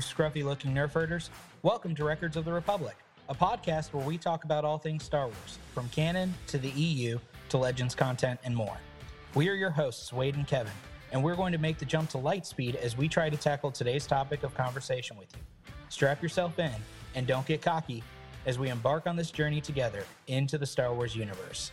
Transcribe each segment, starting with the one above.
You scruffy looking nerf herders. Welcome to Records of the Republic, a podcast where we talk about all things Star Wars, from canon to the EU to Legends content and more. We are your hosts, Wade and Kevin, and we're going to make the jump to light speed as we try to tackle today's topic of conversation with you. Strap yourself in and don't get cocky as we embark on this journey together into the Star Wars universe.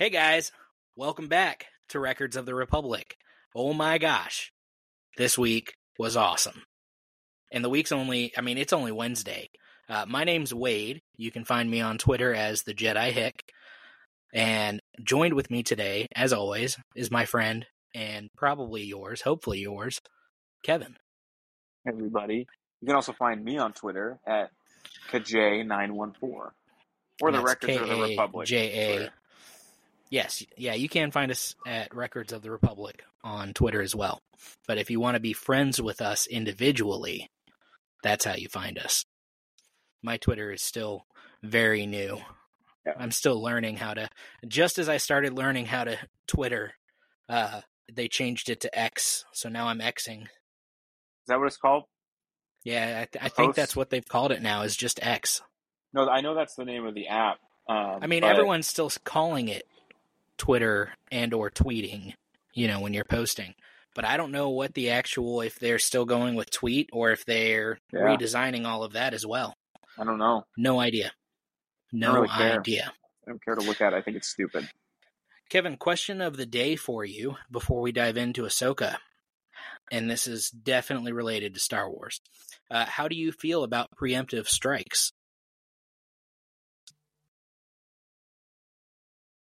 Hey guys, welcome back to Records of the Republic. Oh my gosh, this week was awesome. And the week's only, I mean, it's only Wednesday. Uh, my name's Wade. You can find me on Twitter as the Jedi Hick. And joined with me today, as always, is my friend and probably yours, hopefully yours, Kevin. everybody. You can also find me on Twitter at KJ914 or the Records of the Republic. J A. Yes, yeah, you can find us at Records of the Republic on Twitter as well. But if you want to be friends with us individually, that's how you find us. My Twitter is still very new. Yeah. I'm still learning how to. Just as I started learning how to Twitter, uh, they changed it to X, so now I'm Xing. Is that what it's called? Yeah, I, th- I think that's what they've called it now. Is just X. No, I know that's the name of the app. Um, I mean, but everyone's still calling it Twitter and or tweeting, you know, when you're posting. But I don't know what the actual if they're still going with tweet or if they're Yeah. redesigning all of that as well. I don't know. No idea. No really care. idea. I don't care to look at. it. I think it's stupid. Kevin, question of the day for you before we dive into Ahsoka. And this is definitely related to Star Wars. Uh, how do you feel about preemptive strikes?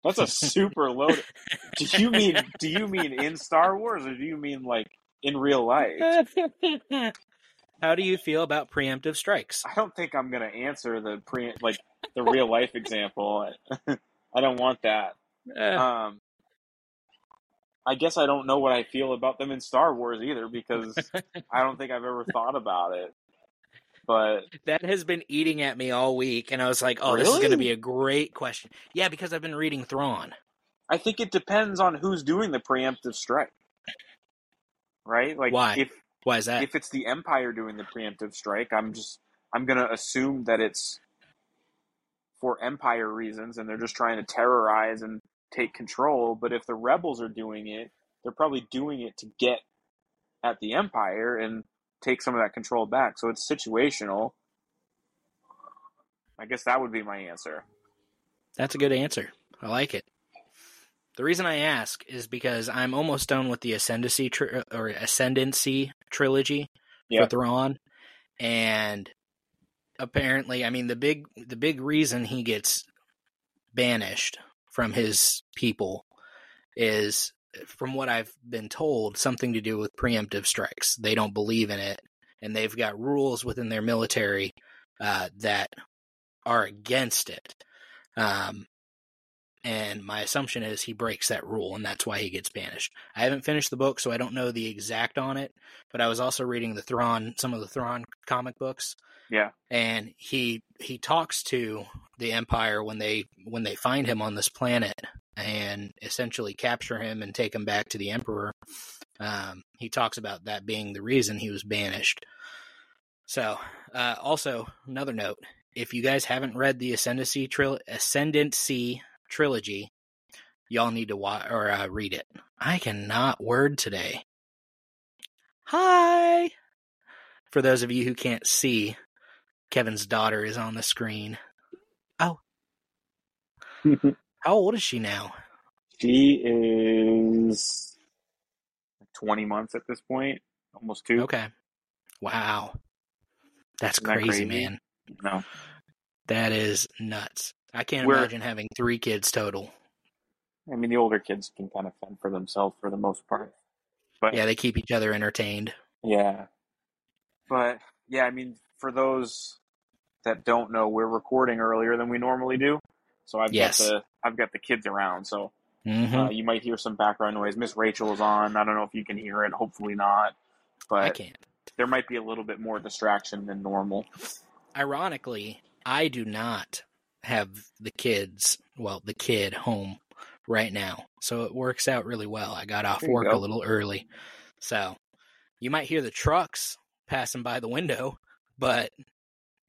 That's a super loaded. do you mean do you mean in Star Wars or do you mean like in real life? how do you feel about preemptive strikes? I don't think I'm gonna answer the pre like the real life example. I don't want that. Uh, Um, I guess I don't know what I feel about them in Star Wars either because I don't think I've ever thought about it. But that has been eating at me all week, and I was like, "Oh, this is going to be a great question." Yeah, because I've been reading Thrawn. I think it depends on who's doing the preemptive strike. Right? Like Why? if Why is that? if it's the Empire doing the preemptive strike, I'm just I'm gonna assume that it's for Empire reasons and they're just trying to terrorize and take control. But if the rebels are doing it, they're probably doing it to get at the Empire and take some of that control back. So it's situational. I guess that would be my answer. That's a good answer. I like it. The reason I ask is because I'm almost done with the Ascendancy tri- uh, or Ascendancy trilogy Yeah. for Thrawn, and apparently, I mean the big the big reason he gets banished from his people is, from what I've been told, something to do with preemptive strikes. They don't believe in it, and they've got rules within their military uh, that are against it. Um, and my assumption is he breaks that rule, and that's why he gets banished. I haven't finished the book, so I don't know the exact on it. But I was also reading the Thrawn, some of the Thrawn comic books, Yeah. and he he talks to the Empire when they when they find him on this planet and essentially capture him and take him back to the Emperor. Um, he talks about that being the reason he was banished. So, uh, also another note: if you guys haven't read the Ascendancy tril- Ascendancy trilogy, y'all need to watch or uh, read it. I cannot word today. Hi. For those of you who can't see, Kevin's daughter is on the screen. Oh, how old is she now? She is 20 months at this point, almost two. Okay. Wow. That's Isn't that crazy, crazy? man. No. That is nuts. I can't We're- imagine having three kids total. I mean, the older kids can kind of fend for themselves for the most part. But Yeah, they keep each other entertained. yeah. But yeah, I mean, for those that don't know, we're recording earlier than we normally do. So I've Yes. got the I've got the kids around. So hmm uh, you might hear some background noise. Miss Rachel is on. I don't know if you can hear it. Hopefully not. But I can't. there might be a little bit more distraction than normal. Ironically, I do not have the kids, well, the kid home right now. So it works out really well. I got off There work go. a little early. So you might hear the trucks passing by the window, but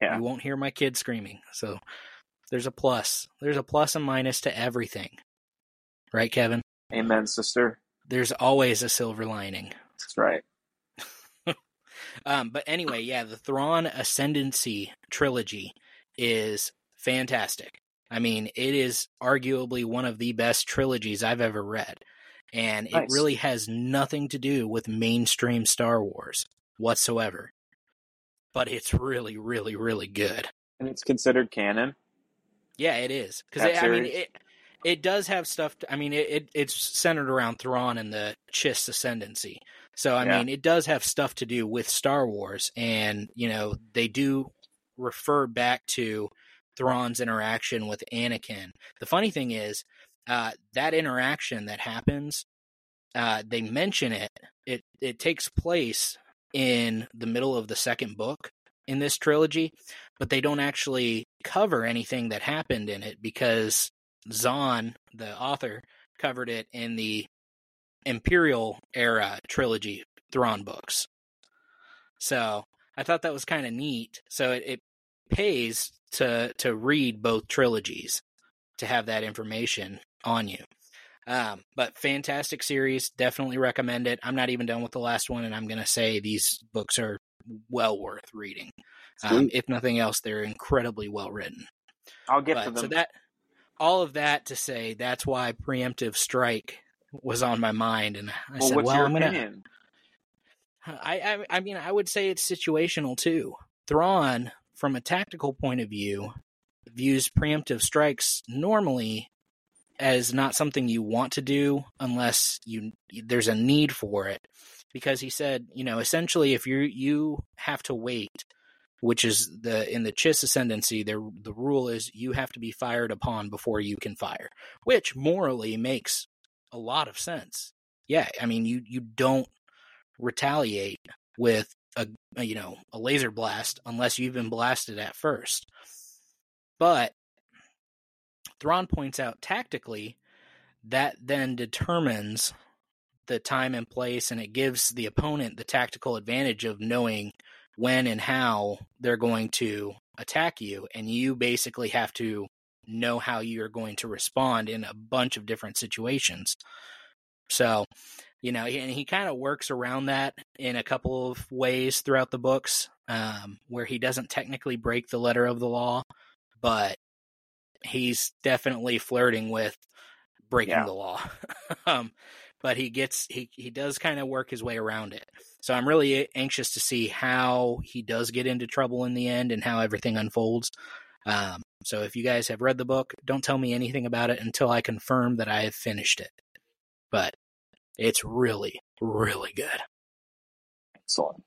Yeah. you won't hear my kid screaming. So there's a plus. There's a plus and minus to everything. Right, Kevin? Amen, sister. There's always a silver lining. That's right. Um, but anyway, yeah, the Thrawn Ascendancy trilogy is fantastic. I mean, it is arguably one of the best trilogies I've ever read. And it really has nothing to do with mainstream Star Wars whatsoever. But it's really, really, really good. And it's considered canon. Yeah, it is because I mean it. It does have stuff. To, I mean, it, it it's centered around Thrawn and the Chiss ascendancy. So I Yeah. mean, it does have stuff to do with Star Wars, and you know they do refer back to Thrawn's interaction with Anakin. The funny thing is uh, that interaction that happens. Uh, they mention it. It it takes place in the middle of the second book in this trilogy, but they don't actually cover anything that happened in it because Zahn, the author, covered it in the Imperial era trilogy Thrawn books. So I thought that was kind of neat. So it, it pays to to read both trilogies to have that information on you. Um, but fantastic series, definitely recommend it. I'm not even done with the last one, and I'm gonna say these books are well worth reading. Um, if nothing else, they're incredibly well written. I'll get But, to them. so that all of that to say, that's why preemptive strike was on my mind, and I well, said, what's "Well, your I'm gonna." opinion? I, I I mean, I would say it's situational too. Thrawn, from a tactical point of view, views preemptive strikes normally as not something you want to do unless you there's a need for it. Because he said, you know, essentially, if you you have to wait, which is the in the Chiss ascendancy, there the rule is you have to be fired upon before you can fire, which morally makes a lot of sense. Yeah, I mean, you you don't retaliate with a, you know a laser blast unless you've been blasted at first. But Thrawn points out tactically that then determines the time and place, and it gives the opponent the tactical advantage of knowing when and how they're going to attack you, and you basically have to know how you're going to respond in a bunch of different situations. So, you know, and he kind of works around that in a couple of ways throughout the books, um, where he doesn't technically break the letter of the law, but he's definitely flirting with breaking Yeah. the law. um, but he gets he he does kind of work his way around it. So I'm really anxious to see how he does get into trouble in the end and how everything unfolds. Um, so if you guys have read the book, don't tell me anything about it until I confirm that I have finished it. But it's really, really good. Excellent.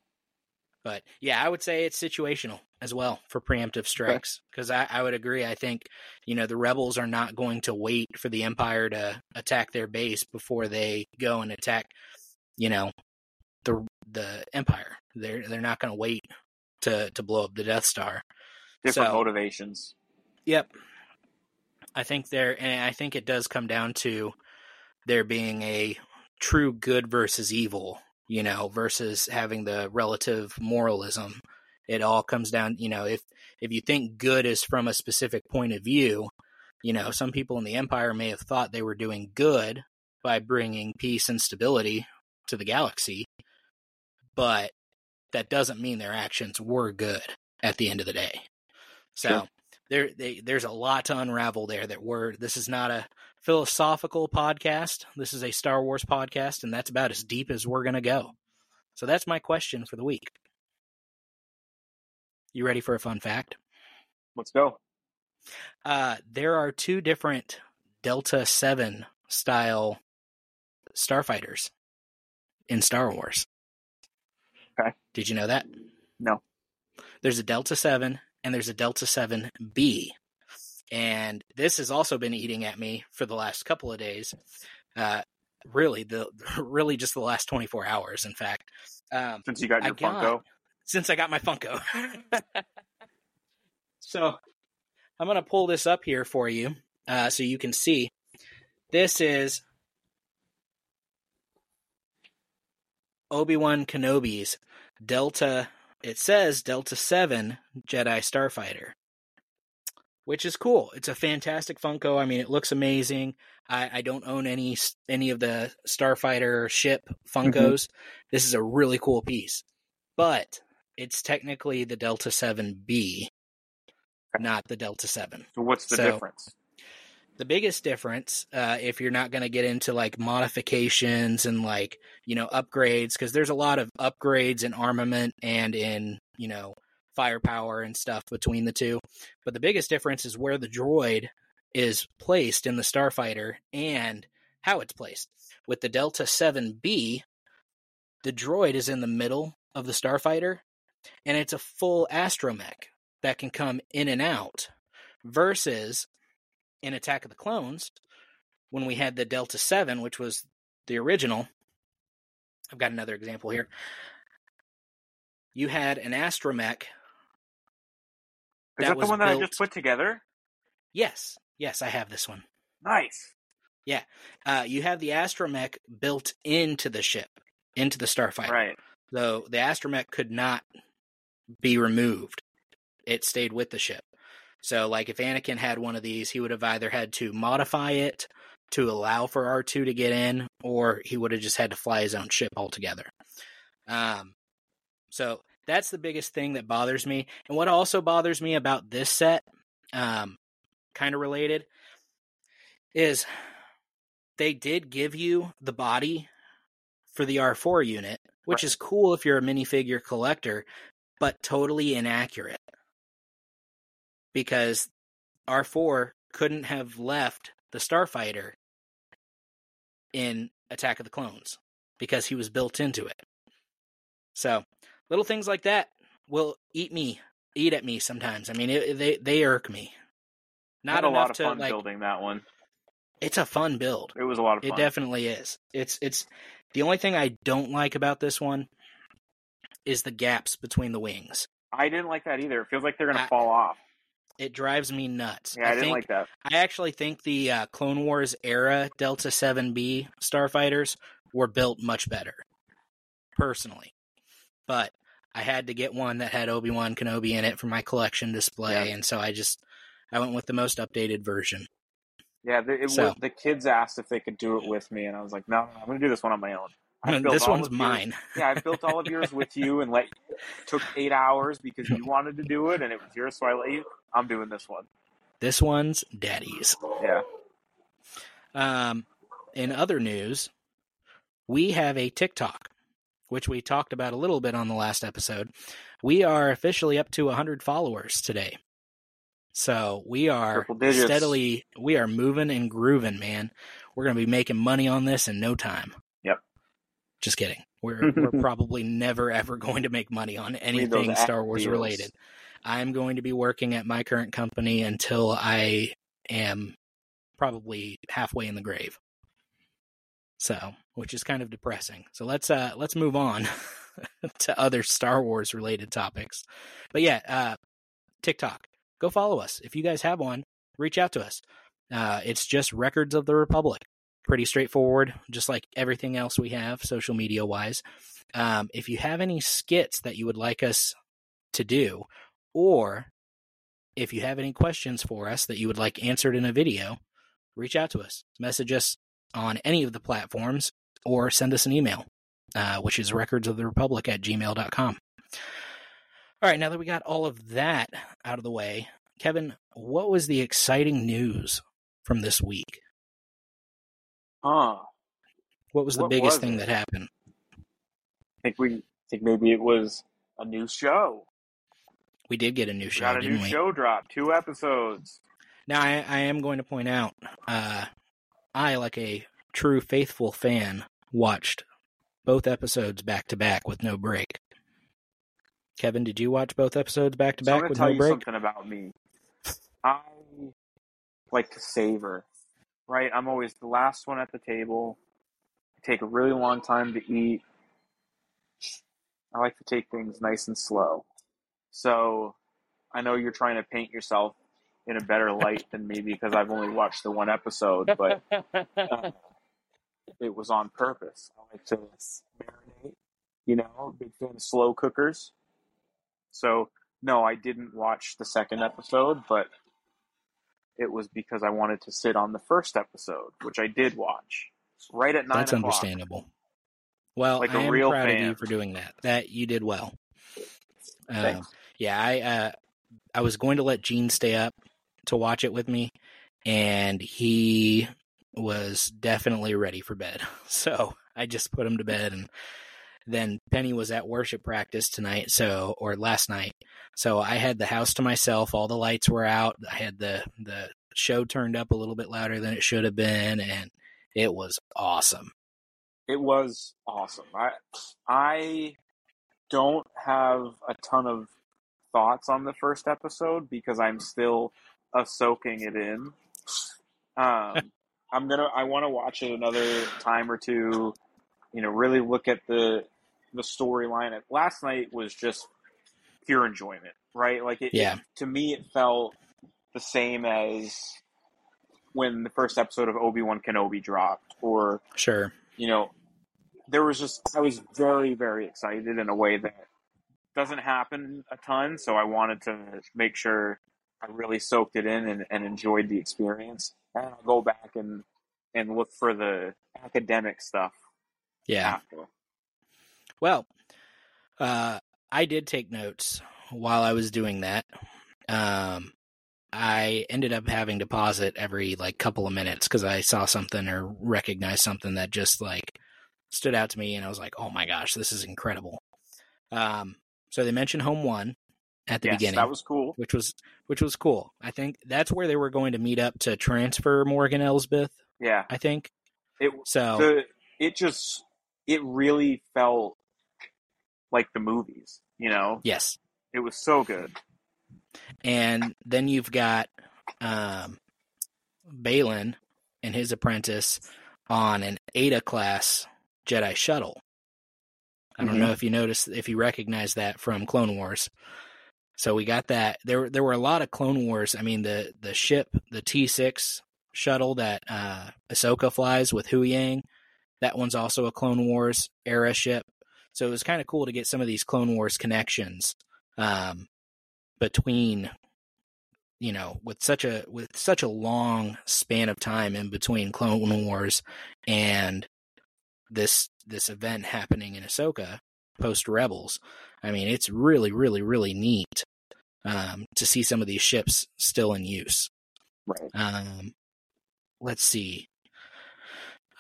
But yeah, I would say it's situational as well for preemptive strikes because I, I would agree. I think you know the rebels are not going to wait for the empire to attack their base before they go and attack. You know the the empire. They're they're not going to wait to to blow up the Death Star. Different So- motivations. Yep. I think there, and I think it does come down to there being a true good versus evil, you know, versus having the relative moralism. It all comes down, you know, if if you think good is from a specific point of view, you know, some people in the empire may have thought they were doing good by bringing peace and stability to the galaxy, but that doesn't mean their actions were good at the end of the day. So Sure. there they, there's a lot to unravel there that we're this is not a philosophical podcast this is a star wars podcast and that's about as deep as we're going to go so that's my question for the week you ready for a fun fact Let's go. uh, there are two different delta 7 style starfighters in star wars Okay. did you know that No. there's a delta 7 and there's a delta 7b and this has also been eating at me for the last couple of days. Uh, really the really just the last 24 hours. In fact, um, Since you got I your got- Funko. Since I got my Funko. so I'm going to pull this up here for you uh, so you can see. This is Obi Wan Kenobi's Delta. It says Delta 7 Jedi Starfighter, which is cool. It's a fantastic Funko. I mean, it looks amazing. I, I don't own any any of the Starfighter ship Funkos. This is a really cool piece, but it's technically the Delta 7B, not the Delta 7 So what's the So- difference? the biggest difference uh, if you're not going to get into like modifications and like you know upgrades because there's a lot of upgrades in armament and in you know firepower and stuff between the two. But the biggest difference is where the droid is placed in the starfighter and how it's placed. With the delta 7b the droid is in the middle of the starfighter and it's a full astromech that can come in and out versus in Attack of the Clones, when we had the Delta 7, which was the original, I've got another example here. You had an astromech. Is that that, the one that I just put together? Yes, yes, I have this one. Nice. Yeah. Uh, you have the astromech built into the ship, into the starfighter. Right. So the astromech could not be removed. It stayed with the ship. So, like, if Anakin had one of these, he would have either had to modify it to allow for R2 to get in, or he would have just had to fly his own ship altogether. Um, so that's the biggest thing that bothers me. And what also bothers me about this set, um, kind of related, is they did give you the body for the R4 unit, which is cool if you're a minifigure collector, but totally inaccurate. Because R4 couldn't have left the Starfighter in Attack of the Clones because he was built into it. So, little things like that will eat me, eat at me sometimes. I mean, it, they they irk me. Not a lot of to fun like. building that one. It's a fun build. It was a lot of fun. It definitely is. It's it's the only thing I don't like about this one is the gaps between the wings. I didn't like that either. It feels like they're gonna fall off. It drives me nuts. Yeah, I, didn't think like that. I actually think the uh, Clone Wars era Delta 7B starfighters were built much better, personally. But I had to get one that had Obi Wan Kenobi in it for my collection display, Yeah. and so I just I went with the most updated version. Yeah, the, it, So- the kids asked if they could do it with me, and I was like, no, no, I'm gonna do this one on my own. I this one's yours- mine. Yeah, I built all of yours with you, and let took eight hours because you wanted to do it, and it was yours, so I let you. I'm doing this one. This one's daddy's. Yeah. Um, in other news, we have a TikTok, which we talked about a little bit on the last episode. We are officially up to 100 followers today. So we are steadily, we are moving and grooving, man. We're going to be making money on this in no time. Just kidding. We're, we're probably never, ever going to make money on anything Star Wars deals. related. I'm going to be working at my current company until I am probably halfway in the grave. So, which is kind of depressing. So let's uh let's move on to other Star Wars related topics. But yeah, uh TikTok. Go follow us. If you guys have one, reach out to us. Uh it's just Records of the Republic. Pretty straightforward, just like everything else we have social media wise. Um if you have any skits that you would like us to do or if you have any questions for us that you would like answered in a video, reach out to us. Message us on any of the platforms or send us an email, uh, which is records of the republic at gmail.com. All right, now that we got all of that out of the way, Kevin, what was the exciting news from this week? Huh. What was the What biggest was thing it? that happened? I think we I think maybe it was a new show. We did get a new We show, got a new we? show drop, two episodes. Now, I, I am going to point out, uh, I, like a true faithful fan, watched both episodes back to back with no break. Kevin, did you watch both episodes back to back with tell no you break? something about me. I like to savor. Right? I'm always the last one at the table. I take a really long time to eat. I like to take things nice and slow. So I know you're trying to paint yourself in a better light than me because I've only watched the one episode, but uh, it was on purpose. I like to marinate, you know, big fan of slow cookers. So no, I didn't watch the second episode, but it was because I wanted to sit on the first episode, which I did watch right at nine. That's o'clock. understandable. Well, Like I am real proud of you for doing that. That you did well. Um, Thanks. yeah, I uh, I was going to let Gene stay up to watch it with me, and he was definitely ready for bed. So I just put him to bed, and then Penny was at worship practice tonight, so or last night. So I had the house to myself. All the lights were out. I had the the show turned up a little bit louder than it should have been, and it was awesome. It was awesome. I I don't have a ton of thoughts on the first episode because I'm still uh, soaking it in. Um, I'm gonna. I want to watch it another time or two. You know, really look at the the storyline. Last night was just pure enjoyment, right? Like it. Yeah. it- to me, it felt the same as when the first episode of Obi Wan Kenobi dropped, or Sure. you know, there was just I was very very excited in a way that doesn't happen a ton. So I wanted to make sure I really soaked it in and, and enjoyed the experience. And I'll go back and and look for the academic stuff Yeah. after. Well, uh, I did take notes while I was doing that. Um, I ended up having to pause it every like couple of minutes because I saw something or recognized something that just like stood out to me, and I was like, "Oh my gosh, this is incredible!" Um, so they mentioned Home One at the yes, beginning, that was cool. which was which was cool. I think that's where they were going to meet up to transfer Morgan Elsbeth. Yeah, I think it so. the it just it really felt like the movies. You know, yes, it was so good. and then you've got um, Baylan and his apprentice on an Eta class Jedi shuttle. I don't Mhm. know if you noticed if you recognize that from Clone Wars. So we got that. There there were a lot of Clone Wars. I mean the the ship, the T six shuttle that uh Ahsoka flies with Huyang, that one's also a Clone Wars era ship. So it was kind of cool to get some of these Clone Wars connections um between you know with such a with such a long span of time in between Clone Wars and this this event happening in Ahsoka post Rebels. I mean, it's really, really, really neat um, to see some of these ships still in use. Right. Um, let's see.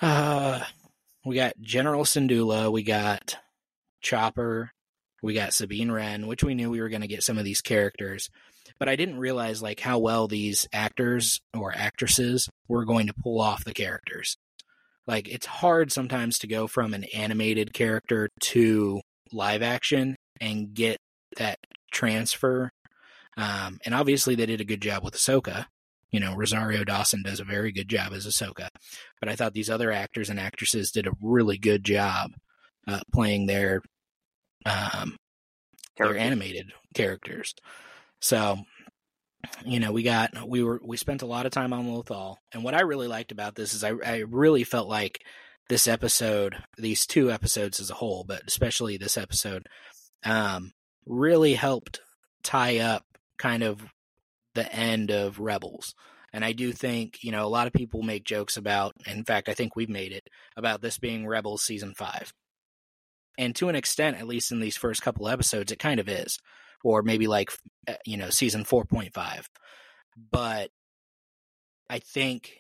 Uh, we got General Syndulla, we got Chopper, we got Sabine Wren, which we knew we were going to get some of these characters, but I didn't realize like how well these actors or actresses were going to pull off the characters. Like it's hard sometimes to go from an animated character to live action and get that transfer. Um, and obviously they did a good job with Ahsoka. You know, Rosario Dawson does a very good job as Ahsoka. But I thought these other actors and actresses did a really good job uh, playing their um, Characters. animated characters. So, you know, we got we were we spent a lot of time on Lothal, and what I really liked about this is I I really felt like this episode, these two episodes as a whole, but especially this episode, um, really helped tie up kind of the end of Rebels. And I do think, you know, a lot of people make jokes about, in fact, I think we've made it, about this being Rebels season five. And to an extent, at least in these first couple episodes, it kind of is. Or maybe like, uh, you know, season 4.5. But I think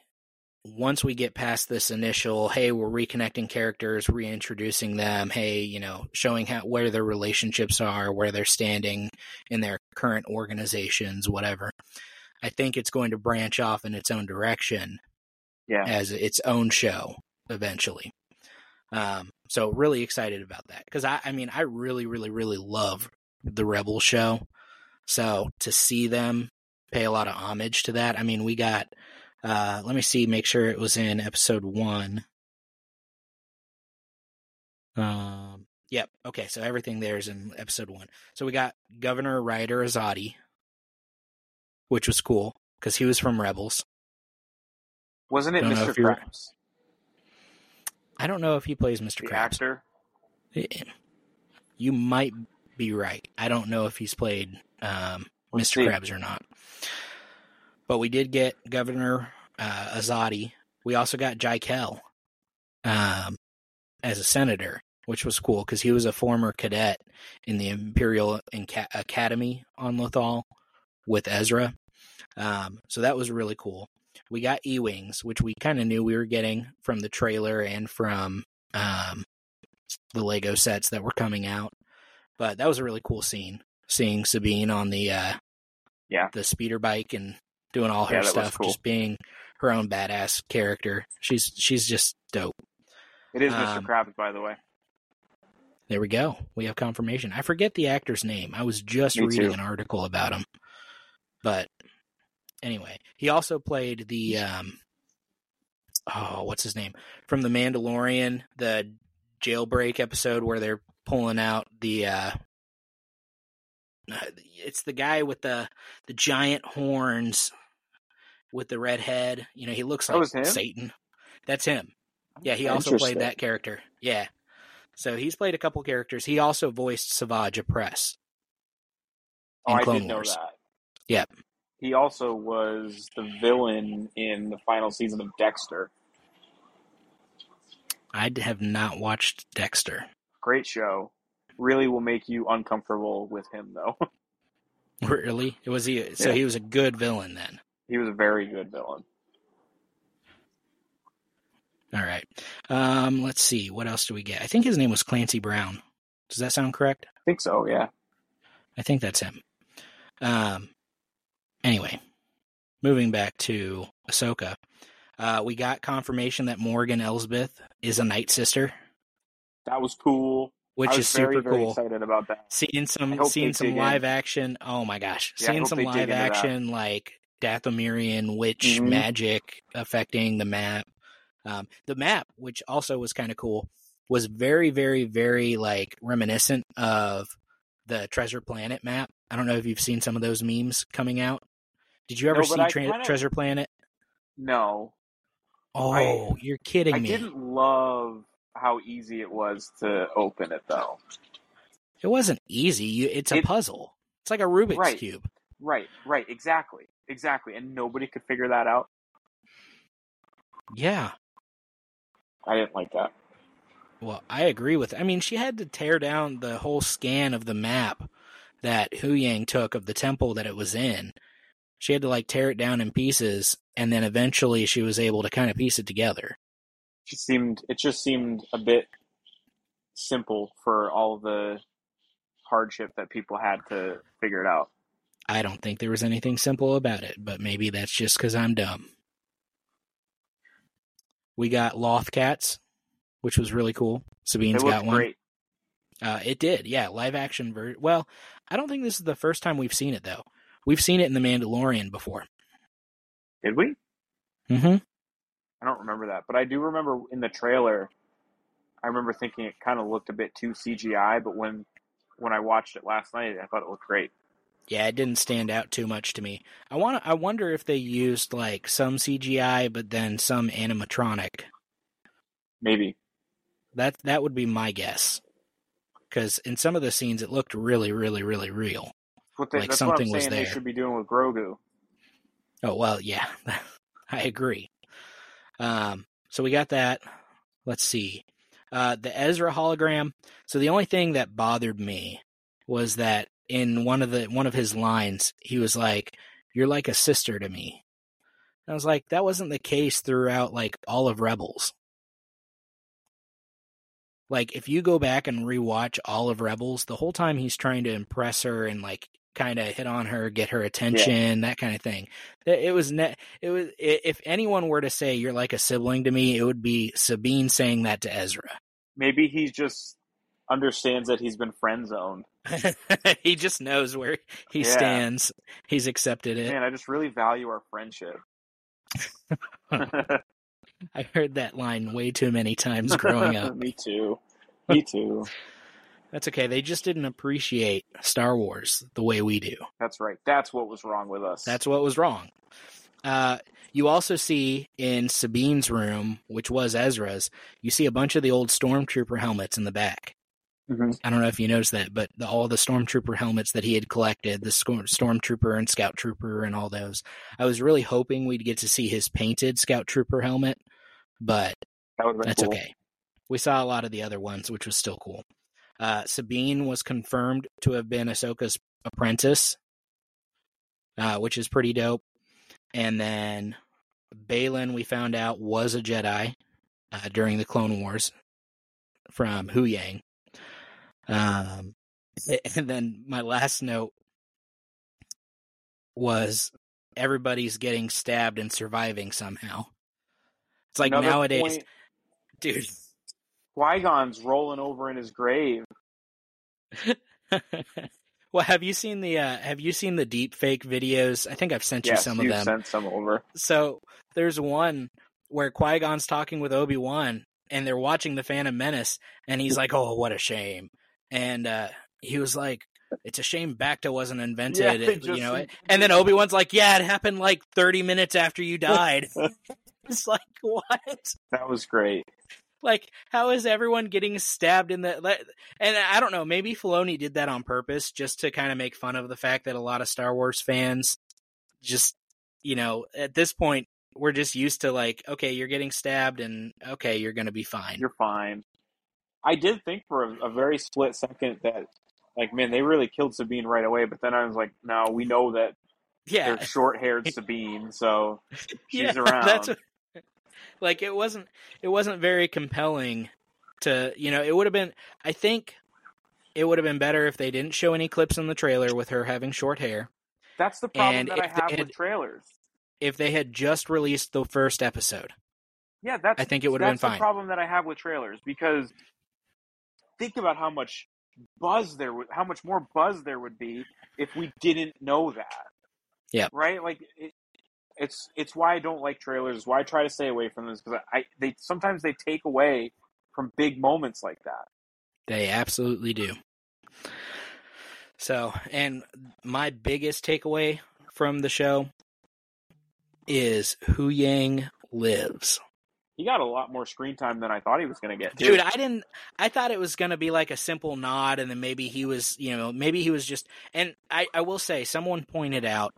once we get past this initial, hey, we're reconnecting characters, reintroducing them, hey, you know, showing how where their relationships are, where they're standing in their current organizations, whatever. I think it's going to branch off in its own direction Yeah. as its own show eventually. Um, so really excited about that because I, I mean, I really, really, really love the Rebel show. So to see them pay a lot of homage to that, I mean, we got. Uh, let me see, make sure it was in episode one. Um. Yep. Okay. So everything there is in episode one. So we got Governor Ryder Azadi, which was cool because he was from Rebels. Wasn't it don't Mr. Krabs, I don't know if he plays Mr. the Krabs. actor? You might be right. I don't know if he's played um, Mr. see. Krabs or not. But we did get Governor uh, Azadi. We also got Jai Kell um, as a senator, which was cool because he was a former cadet in the Imperial Inca- Academy on Lothal with Ezra. Um, so that was really cool. We got E Wings, which we kind of knew we were getting from the trailer and from um, the Lego sets that were coming out. But that was a really cool scene, seeing Sabine on the uh, Yeah. the speeder bike and doing all her Yeah, stuff, cool. just being her own badass character. She's she's just dope. It is Mr. Um, Krabs, by the way. There we go. We have confirmation. I forget the actor's name. I was just Me reading too. an article about him. Anyway, he also played the um oh, what's his name? From The Mandalorian, the jailbreak episode where they're pulling out the uh it's the guy with the the giant horns with the red head. You know, he looks like him? Satan. That's him. Yeah, he also played that character. Yeah. So he's played a couple characters. He also voiced Savage Opress. Oh, I Clone did know Wars. that. Yep. He also was the villain in the final season of Dexter. I have not watched Dexter. Great show. Really will make you uncomfortable with him, though. Really? It was he? So Yeah. he was a good villain then. he was a very good villain. All right. Um, let's see. What else do we get? I think his name was Clancy Brown. Does that sound correct? I think so, yeah. I think that's him. Um. Anyway, moving back to Ahsoka, uh, we got confirmation that Morgan Elsbeth is a Night Sister, That was cool. which is super very, very cool. excited about that. seeing some seeing some dig in. live action oh my gosh Yeah, seeing some live action like dathomirian witch Mhm. magic affecting the map um, the map which also was kind of cool was very very very like reminiscent of the treasure planet map i don't know if you've seen some of those memes coming out did you ever No, see I Tra- kinda- treasure planet No, oh you're kidding I me I didn't love how easy it was to open it, though. it wasn't easy you, it's a It- puzzle it's like a rubik's Right. cube Right, right, exactly, exactly. And nobody could figure that out. yeah I didn't like that. Well, I agree with. I mean, she had to tear down the whole scan of the map that Huyang took of the temple that it was in. She had to like tear it down in pieces, and then eventually she was able to kind of piece it together. It just seemed it just seemed a bit simple for all the hardship that people had to figure it out. I don't think there was anything simple about it, but maybe that's just because I'm dumb. We got Lothcats, which was really cool. Sabine's got one. great. Uh, it did, yeah, live action ver Well, I don't think this is the first time we've seen it though. We've seen it in The Mandalorian before. Did we? Mm-hmm. I don't remember that, but I do remember in the trailer. I remember thinking it kind of looked a bit too CGI, but when when I watched it last night, I thought it looked great. Yeah, it didn't stand out too much to me. I want I wonder if they used like some CGI but then some animatronic. Maybe That that would be my guess. Cuz in some of the scenes it looked really really really real. What they, Like that's what I'm something was saying. They there. should be doing with Grogu. Oh, well, yeah. I agree. Um so we got that. Let's see. Uh the Ezra hologram. So the only thing that bothered me was that in one of the one of his lines, he was like, "You're like a sister to me." And I was like, that wasn't the case throughout like all of Rebels. Like if you go back and rewatch all of Rebels, the whole time he's trying to impress her and like kind of hit on her, get her attention, that kind of thing. It it was ne- it was if anyone were to say you're like a sibling to me, it would be Sabine saying that to Ezra. Maybe he just understands that he's been friend zoned. he just knows where he Yeah. stands. He's accepted it. Man, I just really value our friendship. I heard that line way too many times growing up. Me too. Me too. That's okay. They just didn't appreciate Star Wars the way we do. That's right. That's what was wrong with us. That's what was wrong. Uh, you also see in Sabine's room, which was Ezra's, you see a bunch of the old stormtrooper helmets in the back. Mhm. I don't know if you noticed that, but the, all the stormtrooper helmets that he had collected, the stormtrooper and scout trooper and all those, I was really hoping we'd get to see his painted scout trooper helmet, but that would have been that's cool. okay. We saw a lot of the other ones, which was still cool. Uh, Sabine was confirmed to have been Ahsoka's apprentice, uh, which is pretty dope. And then Baylan, we found out, was a Jedi uh, during the Clone Wars from Huyang. Um, and then my last note was everybody's getting stabbed and surviving somehow. It's like Another nowadays, point, dude. Qui Gon's rolling over in his grave. well, have you seen the uh, have you seen the deep fake videos? I think I've sent you some of them. sent some over. So there's one where Qui Gon's talking with Obi Wan, and they're watching the Phantom Menace, and he's like, "Oh, what a shame," and uh, he was like. It's a shame Bacta wasn't invented, Yeah, they you know. And then Obi Wan's like, "Yeah, it happened like 30 minutes after you died." it's like, what? That was great. Like, how is everyone getting stabbed in the? And I don't know. Maybe Filoni did that on purpose, just to kind of make fun of the fact that a lot of Star Wars fans, just you know, at this point, we're just used to like, okay, you're getting stabbed, and okay, you're gonna be fine. You're fine. I did think for a, a very split second that, like, man, they really killed Sabine right away. But then I was like, no, we know that yeah, they're short-haired Sabine, so she's yeah, around. That's what, like it wasn't. It wasn't very compelling. To you know, it would have been. I think it would have been better if they didn't show any clips in the trailer with her having short hair. That's the problem And that I have had- with trailers. If they had just released the first episode. Yeah, that's I think it would have been that's the fine. problem that I have with trailers because think about how much buzz there would, how much more buzz there would be if we didn't know that. Yeah. Right. Like it, it's it's why I don't like trailers. It's why I try to stay away from them because I they sometimes they take away from big moments like that. They absolutely do. So, and my biggest takeaway from the show is Huyang lives. He got a lot more screen time than I thought he was going to get. too. Dude, I didn't I thought it was going to be like a simple nod and then maybe he was, you know, maybe he was just and I I will say someone pointed out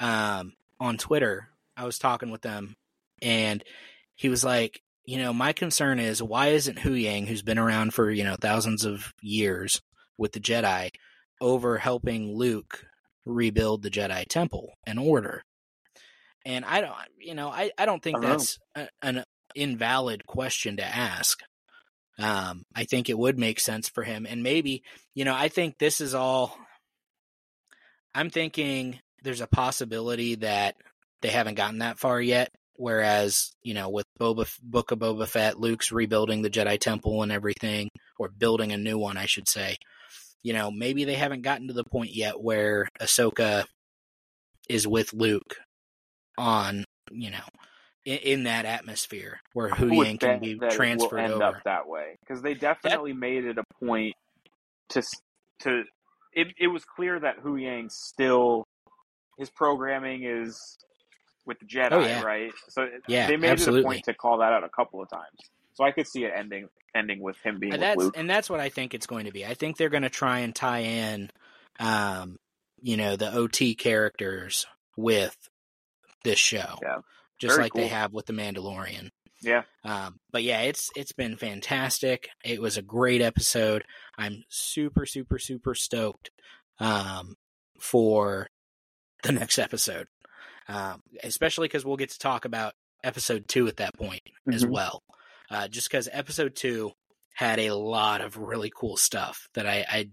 um on Twitter. I was talking with them and he was like, you know, my concern is why isn't Huyang, who's been around for, you know, thousands of years with the Jedi, over helping Luke rebuild the Jedi Temple and Order? And I don't, you know, I, I don't think I don't that's a, an invalid question to ask. Um, I think it would make sense for him. And maybe, you know, I think this is all. I'm thinking there's a possibility that they haven't gotten that far yet. Whereas, you know, with Boba Book of Boba Fett, Luke's rebuilding the Jedi Temple and everything, or building a new one, I should say. You know, maybe they haven't gotten to the point yet where Ahsoka is with Luke on, you know, in, in that atmosphere where Huyang can be that transferred end over. up that way because they definitely made it a point to to. It, it was clear that Huyang still his programming is with the Jedi, Oh, yeah. right? So Yeah, they made it a point to call that out a couple of times. So I could see it ending ending with him being And that's Luke. and that's what I think it's going to be. I think they're going to try and tie in, um, you know, the OT characters with this show, Yeah. just Very like they have with the Mandalorian. Yeah, Um, but yeah, it's it's been fantastic. It was a great episode. I'm super super super stoked um, for the next episode, um, especially because we'll get to talk about episode two at that point as Mhm. well. Uh, just because episode two had a lot of really cool stuff that I, I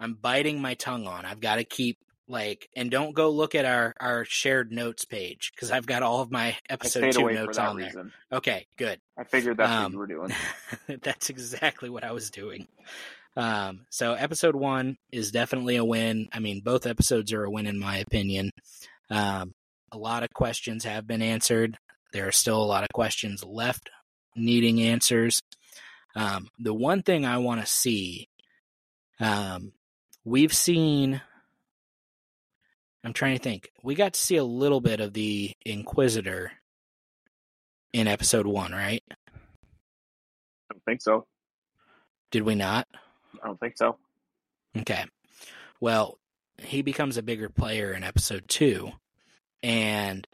I'm biting my tongue on. I've got to keep like and don't go look at our our shared notes page because I've got all of my episode two notes on there. reason. Okay, good. I figured that's what Um, you were doing. That's exactly what I was doing. Um, so episode one is definitely a win. I mean, both episodes are a win in my opinion. Um, a lot of questions have been answered. There are still a lot of questions left needing answers. Um, the one thing I want to see, um, we've seen. I'm trying to think. We got to see a little bit of the Inquisitor in episode one, right? I don't think so. Did we not? I don't think so. Okay. Well, he becomes a bigger player in episode two, and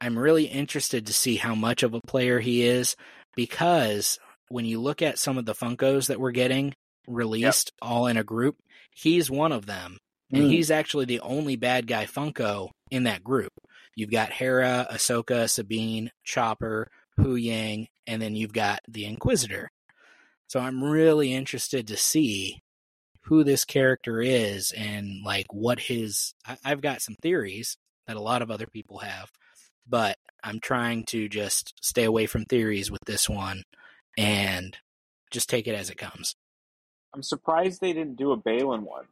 I'm really interested to see how much of a player he is because when you look at some of the Funkos that we're getting released all in a group, he's one of them. And Mm. he's actually the only bad guy Funko in that group. You've got Hera, Ahsoka, Sabine, Chopper, Huyang, and then you've got the Inquisitor. So I'm really interested to see who this character is and like what his. I, I've got some theories that a lot of other people have, but I'm trying to just stay away from theories with this one and just take it as it comes. I'm surprised they didn't do a Baylan one.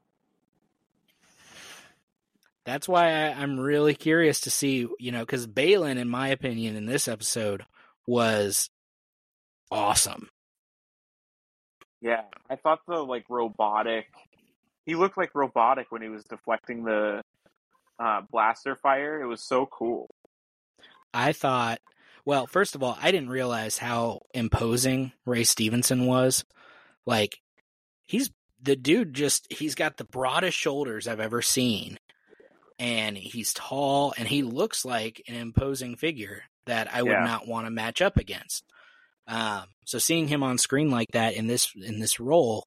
That's why I, I'm really curious to see, you know, because Baylan, in my opinion, in this episode was awesome. Yeah, I thought the like robotic. He looked like robotic when he was deflecting the uh, blaster fire. It was so cool. I thought, well, first of all, I didn't realize how imposing Ray Stevenson was. Like, he's the dude, just, he's got the broadest shoulders I've ever seen. And he's tall and he looks like an imposing figure that I would Yeah. not want to match up against. Um, so seeing him on screen like that in this in this role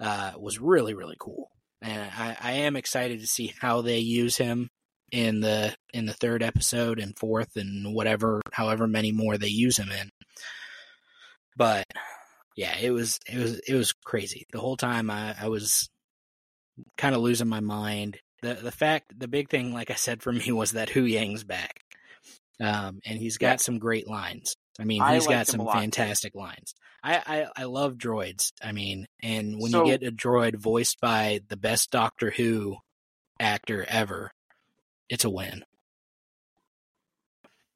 uh, was really really cool, and I, I am excited to see how they use him in the in the third episode and fourth and whatever however many more they use him in. But yeah, it was it was it was crazy the whole time. I, I was kind of losing my mind. The the fact the big thing, like I said for me, was that Huyang's back, um, and he's got Yeah. some great lines. I mean, I he's liked got some lot, fantastic lines. I, I I love droids. I mean, and when So- you get a droid voiced by the best Doctor Who actor ever, it's a win.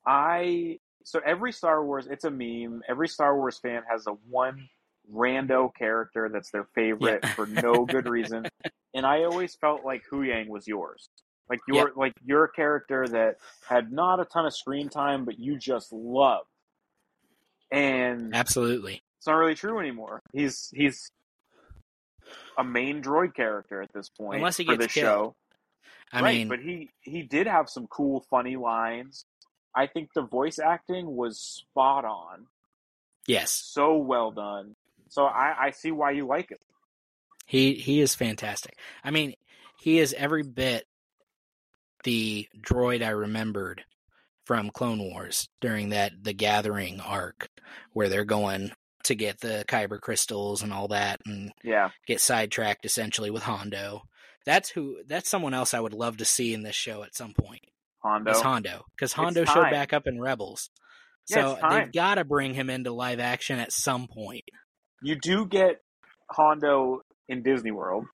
I so every Star Wars, it's a meme. Every Star Wars fan has a one rando character that's their favorite Yeah. for no good reason, and I always felt like Huyang was yours. Like you're like you're character that had not a ton of screen time, but you just loved. And Absolutely. it's not really true anymore. He's he's a main droid character at this point Unless he for gets this killed. show. I right, mean, but he he did have some cool, funny lines. I think the voice acting was spot on, yes, so well done. So I, I see why you like it. he he is fantastic. I mean, he is every bit the droid I remembered from Clone Wars during that the Gathering arc, where they're going to get the Kyber crystals and all that, and Yeah, get sidetracked essentially with Hondo. That's who. That's someone else I would love to see in this show at some point. Hondo. Is Hondo because Hondo showed back up in Rebels, Yeah, so it's time. they've got to bring him into live action at some point. You do get Hondo in Disney World,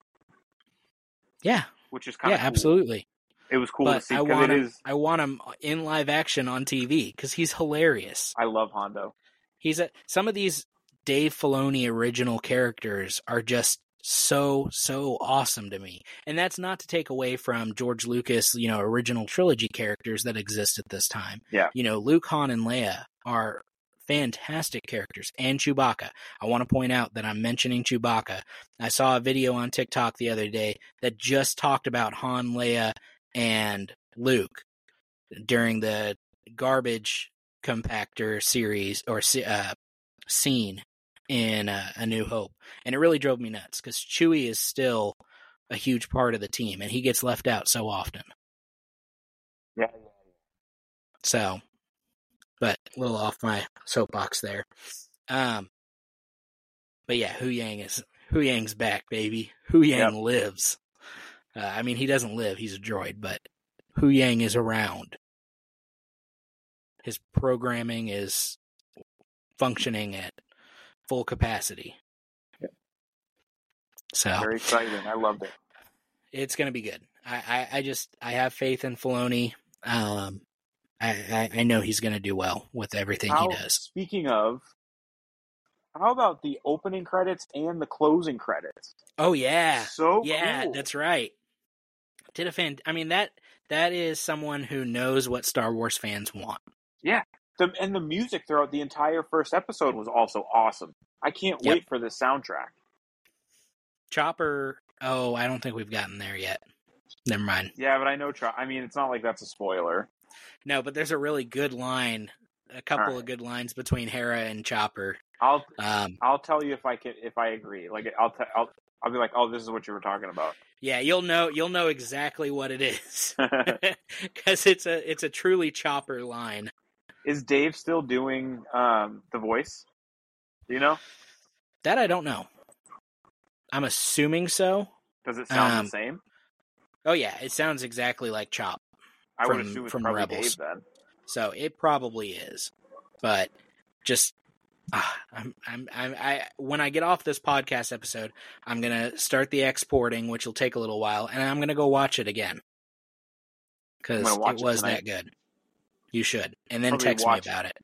Yeah, which is kind yeah, of cool. absolutely. It was cool to But see I want him. is. I want him in live action on TV because he's hilarious. I love Hondo. He's a some of these Dave Filoni original characters are just so so awesome to me. And that's not to take away from George Lucas, you know, original trilogy characters that exist at this time. Yeah. You know, Luke, Han, and Leia are fantastic characters, and Chewbacca. I want to point out that I'm mentioning Chewbacca. I saw a video on TikTok the other day that just talked about Han, Leia, and Luke during the garbage compactor series or uh, scene in uh, A New Hope, and it really drove me nuts because Chewie is still a huge part of the team, and he gets left out so often. Yeah, So, but a little off my soapbox there. Um, but yeah, Huyang is Huyang's back, baby. Huyang lives. Uh, I mean, he doesn't live; he's a droid, but Huyang is around. His programming is functioning at full capacity. Yep. So very exciting. I loved it. it's going to be good. I, I, I just I have faith in Filoni. Um, I, I, I know he's going to do well with everything How- he does. Speaking of, How about the opening credits and the closing credits? Oh yeah, So yeah, cool. that's right. Did a fan? I mean that that is someone who knows what Star Wars fans want. The, and the music throughout the entire first episode was also awesome. I can't Yep. wait for the soundtrack. Chopper. Oh, I don't think we've gotten there yet. Never mind. Yeah, but I know. Try- I mean, it's not like that's a spoiler. No, but there's a really good line, a couple Alright. of good lines between Hera and Chopper. I'll Um, I'll tell you if I can if I agree. Like I'll t- I'll I'll be like, oh, this is what you were talking about. yeah, you'll know you'll know exactly what it is because it's a it's a truly Chopper line. is Dave still doing um, the voice? Do you know? That I don't know. I'm assuming so. Does it sound Um, the same? Oh yeah, it sounds exactly like Chop. I would from- assume it's from probably Rebels. Dave then. So it probably is, but just I'm, I'm, I'm, I when I get off this podcast episode, I'm gonna start the exporting, which will take a little while, and I'm gonna go watch it again because it was that good. You should, and then Probably text me watch it. about it.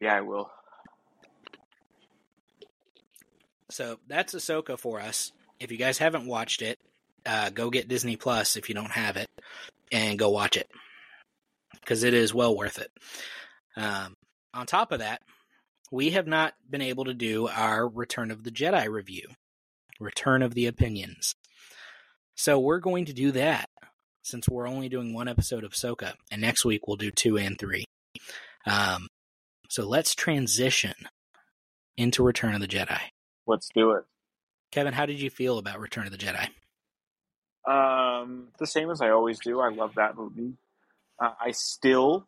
Yeah, I will. So that's Ahsoka for us. If you guys haven't watched it, uh, go get Disney Plus if you don't have it, and go watch it because it is well worth it. Um, on top of that, we have not been able to do our Return of the Jedi review, Return of the Opinions. So we're going to do that since we're only doing one episode of Ahsoka, and next week we'll do two and three. Um, so let's transition into Return of the Jedi. Let's do it. Kevin, how did you feel about Return of the Jedi? Um, the same as I always do. I love that movie. Uh, I still,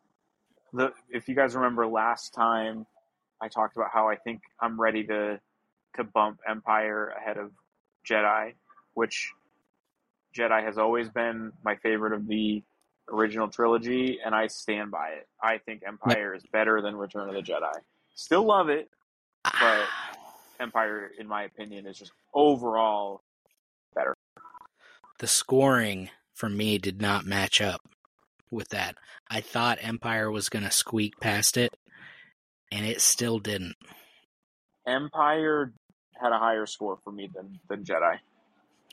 the if you guys remember last time, I talked about how I think I'm ready to to bump Empire ahead of Jedi, which Jedi has always been my favorite of the original trilogy, and I stand by it. I think Empire is better than Return of the Jedi. Still love it. But- Empire, in my opinion, is just overall better. the scoring for me did not match up with that. I thought Empire was going to squeak past it, and it still didn't. Empire had a higher score for me than than Jedi.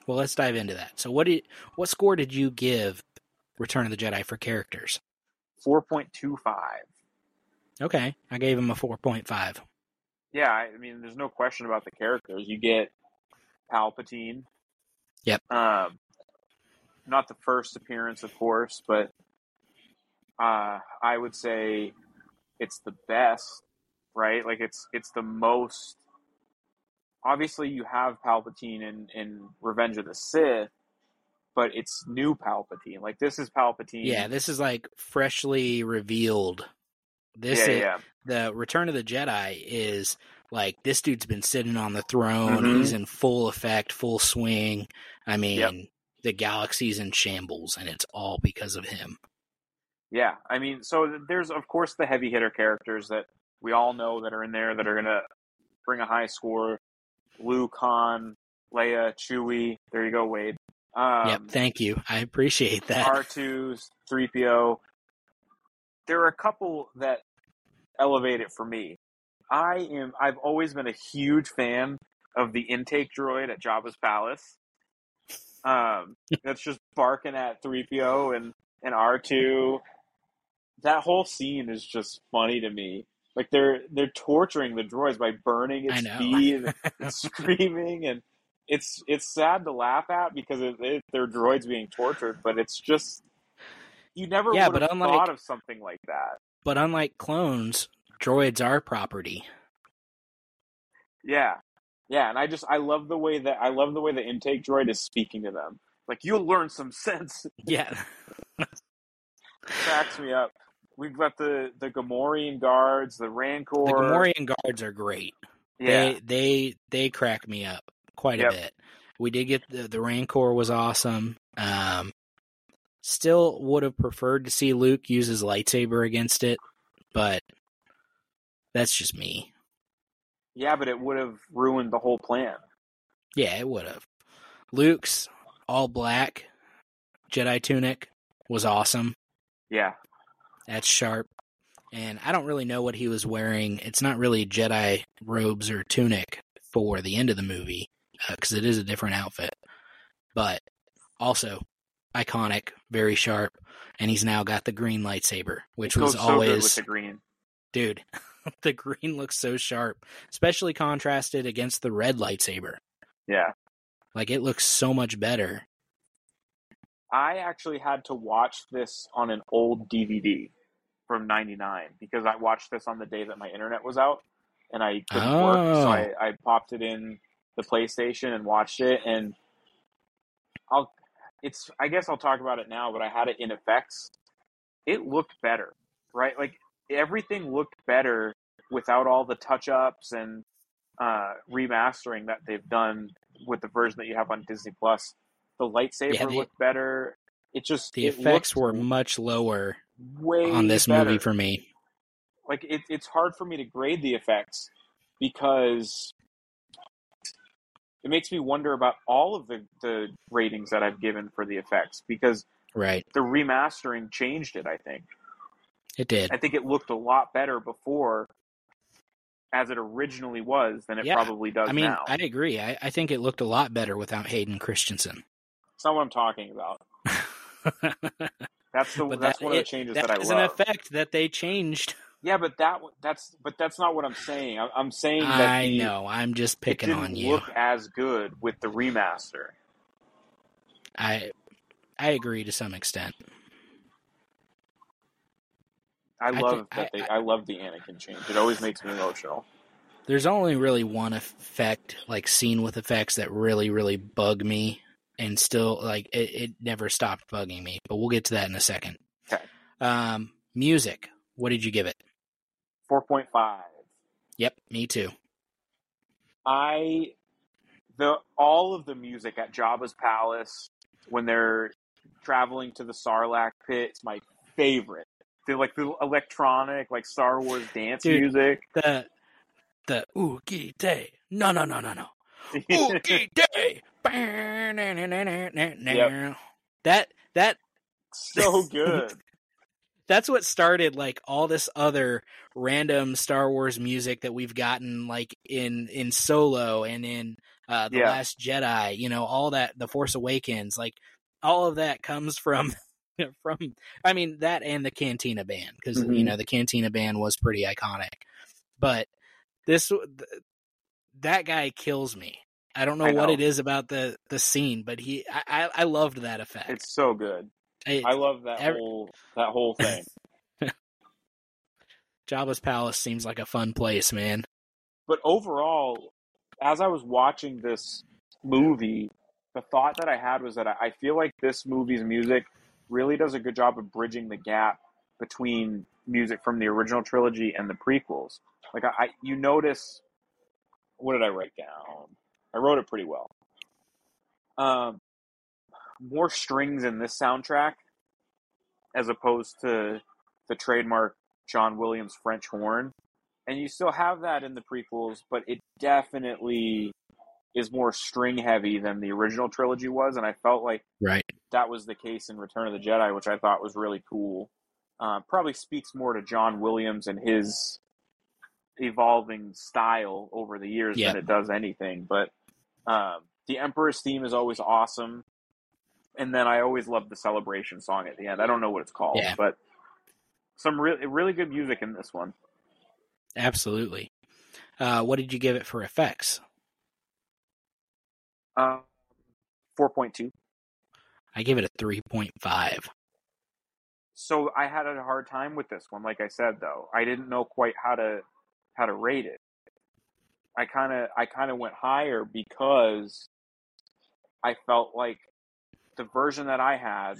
Well, let's dive into that. So, what did what score did you give Return of the Jedi for characters? Four point two five. Okay, I gave him a four point five. Yeah, I mean, there's no question about the characters. You get Palpatine. Yep. Um, not the first appearance, of course, but uh, I would say it's the best, right? Like it's it's the most. Obviously, you have Palpatine in in Revenge of the Sith, but it's new Palpatine. Like this is Palpatine. Yeah, this is like freshly revealed. This yeah, is, yeah. the Return of the Jedi is like this dude's been sitting on the throne. Mhm. He's in full effect, full swing. I mean, Yep. the galaxy's in shambles, and it's all because of him. Yeah, I mean, so there's of course the heavy hitter characters that we all know that are in there that are gonna bring a high score. Luke, Han, Leia, Chewie. There you go, Wade. Um, yep, thank you. I appreciate that. R2s, 3PO. There are a couple that elevate it for me. I am I've always been a huge fan of the intake droid at Jabba's palace. Um, that's just barking at 3PO and, and R2. That whole scene is just funny to me. Like they're they're torturing the droids by burning its feet and screaming and it's it's sad to laugh at because it, it, they're droids being tortured, but it's just you never Yeah, would but have unlike- thought of something like that. But unlike clones, droids are property. Yeah, yeah, and I just I love the way that I love the way the intake droid is speaking to them. Like you'll learn some sense. Yeah. Cracks me up. We've got the the Gamorrean guards, the Rancor. The Gamorrean guards are great. yeah, They they they crack me up quite Yep. a bit. We did get the the Rancor was awesome. Um still would have preferred to see Luke use his lightsaber against it, but that's just me. yeah, but it would have ruined the whole plan. Yeah, it would have. Luke's all black Jedi tunic was awesome. Yeah, That's sharp. and I don't really know what he was wearing. It's not really Jedi robes or tunic for the end of the movie because uh, it is a different outfit, but also iconic, very sharp, and he's now got the green lightsaber, which was so always with the green. Dude, the green looks so sharp, especially contrasted against the red lightsaber. Yeah. Like it looks so much better. I actually had to watch this on an old DVD from 99 because I watched this on the day that my internet was out and I couldn't oh. work. So I, I popped it in the PlayStation and watched it and I'll it's I guess I'll talk about it now, but I had it in effects. It looked better, right? Like everything looked better without all the touch ups and uh, remastering that they've done with the version that you have on Disney Plus. The lightsaber yeah, the, looked better. It just the it effects were much lower way on this better. movie for me. Like it, it's hard for me to grade the effects because it makes me wonder about all of the, the ratings that I've given for the effects because right the remastering changed it. I think it did. I think it looked a lot better before, as it originally was, than it yeah. probably does I mean, now. I agree. I, I think it looked a lot better without Hayden Christensen. It's not what I'm talking about. that's the but that's that, one of the changes that, that I love. an effect that they changed. Yeah, but that that's but that's not what I'm saying. I'm saying that I the, know. I'm just picking on you. Look as good with the remaster. I I agree to some extent. I, I love that I, they. I, I love the Anakin change. It always makes me emotional. There's only really one effect, like scene with effects, that really, really bug me, and still, like, it, it never stopped bugging me. But we'll get to that in a second. Okay. Um, music. What did you give it? Four point five. Yep, me too. I the all of the music at Jabba's palace when they're traveling to the Sarlacc pit. It's my favorite. The like the electronic like Star Wars dance Dude, music. The the Oogie Day. No no no no no. Oogie Day. yep. That that so good that's what started like all this other random Star Wars music that we've gotten like in in Solo and in uh, the yeah. Last Jedi. You know, all that the Force Awakens, like all of that comes from from. I mean that and the Cantina band because mm-hmm. you know the Cantina band was pretty iconic, but this that guy kills me. I don't know, I know, what it is about the the scene, but he I, I loved that effect. It's so good. I love that every, whole that whole thing. Jabba's palace seems like a fun place, man. But overall, as I was watching this movie, the thought that I had was that I feel like this movie's music really does a good job of bridging the gap between music from the original trilogy and the prequels. Like I, I you notice, what did I write down? I wrote it pretty well. Um, more strings in this soundtrack as opposed to the trademark John Williams French horn. And you still have that in the prequels, but it definitely is more string heavy than the original trilogy was. And I felt like right. that was the case in Return of the Jedi, which I thought was really cool. Uh, probably speaks more to John Williams and his evolving style over the years than it does anything. But um, the Emperor's theme is always awesome and then I always love the celebration song at the end. I don't know what it's called, yeah. but some really really good music in this one. Absolutely. Uh, what did you give it for effects? Uh, four point two. I give it a three point five. So I had a hard time with this one. Like I said, though, I didn't know quite how to how to rate it. I kind of I kind of went higher because I felt like the version that I had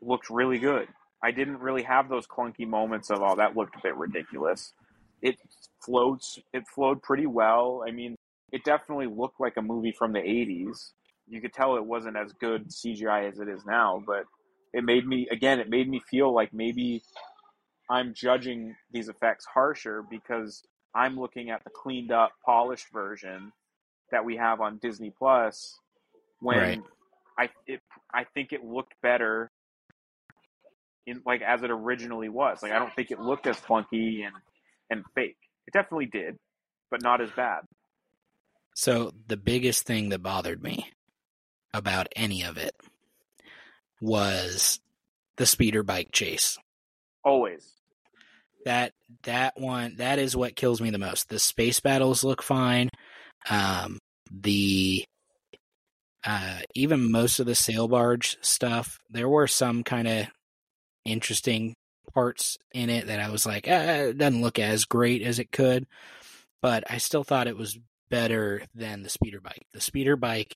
looked really good. I didn't really have those clunky moments of oh that looked a bit ridiculous. It floats it flowed pretty well. I mean, it definitely looked like a movie from the 80s. You could tell it wasn't as good CGI as it is now, but it made me again it made me feel like maybe I'm judging these effects harsher because I'm looking at the cleaned up polished version that we have on Disney Plus when right. I it, I think it looked better in like as it originally was. Like I don't think it looked as funky and and fake. It definitely did, but not as bad. So the biggest thing that bothered me about any of it was the speeder bike chase. Always. That that one that is what kills me the most. The space battles look fine. Um the uh even most of the sail barge stuff, there were some kind of interesting parts in it that I was like, eh, it doesn't look as great as it could, but I still thought it was better than the speeder bike. The speeder bike,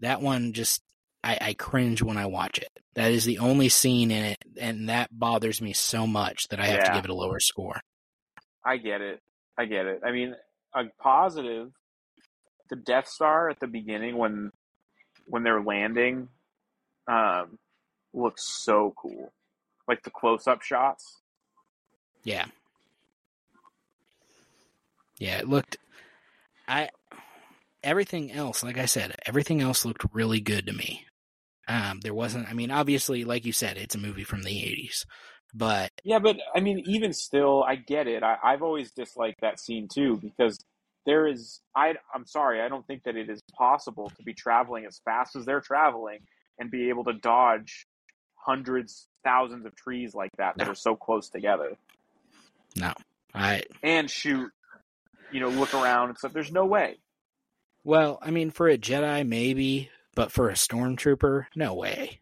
that one just I, I cringe when I watch it. That is the only scene in it, and that bothers me so much that I have to give it a lower score. I get it. I get it. I mean, a positive. The Death Star at the beginning when when they're landing, um, looks so cool. Like the close up shots. Yeah. Yeah, it looked I everything else, like I said, everything else looked really good to me. Um there wasn't I mean obviously like you said it's a movie from the 80s, but Yeah, but I mean, even still, I get it. I, I've always disliked that scene too because there is. I I'm sorry, I don't think that it is possible to be traveling as fast as they're traveling and be able to dodge hundreds, thousands of trees like that that No. are so close together no. I and shoot. You know, look around and stuff. There's no way. well, I mean for a Jedi maybe, but for a stormtrooper, no way.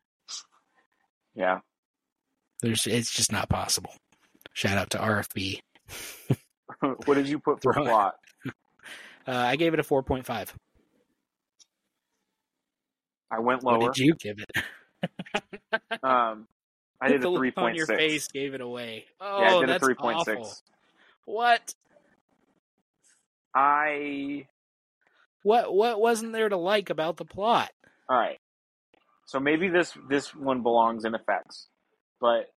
Yeah. There's it's just not possible. Shout out to RFB. what did you put for plot? Uh, I gave it a 4.5. I went What lower. did you give it? Um, I did a 3.6. look on your face gave it away. Oh, Yeah, I did a that's awful. six. What? I What? What wasn't there to like about the plot? All right. So maybe this this one belongs in effects, but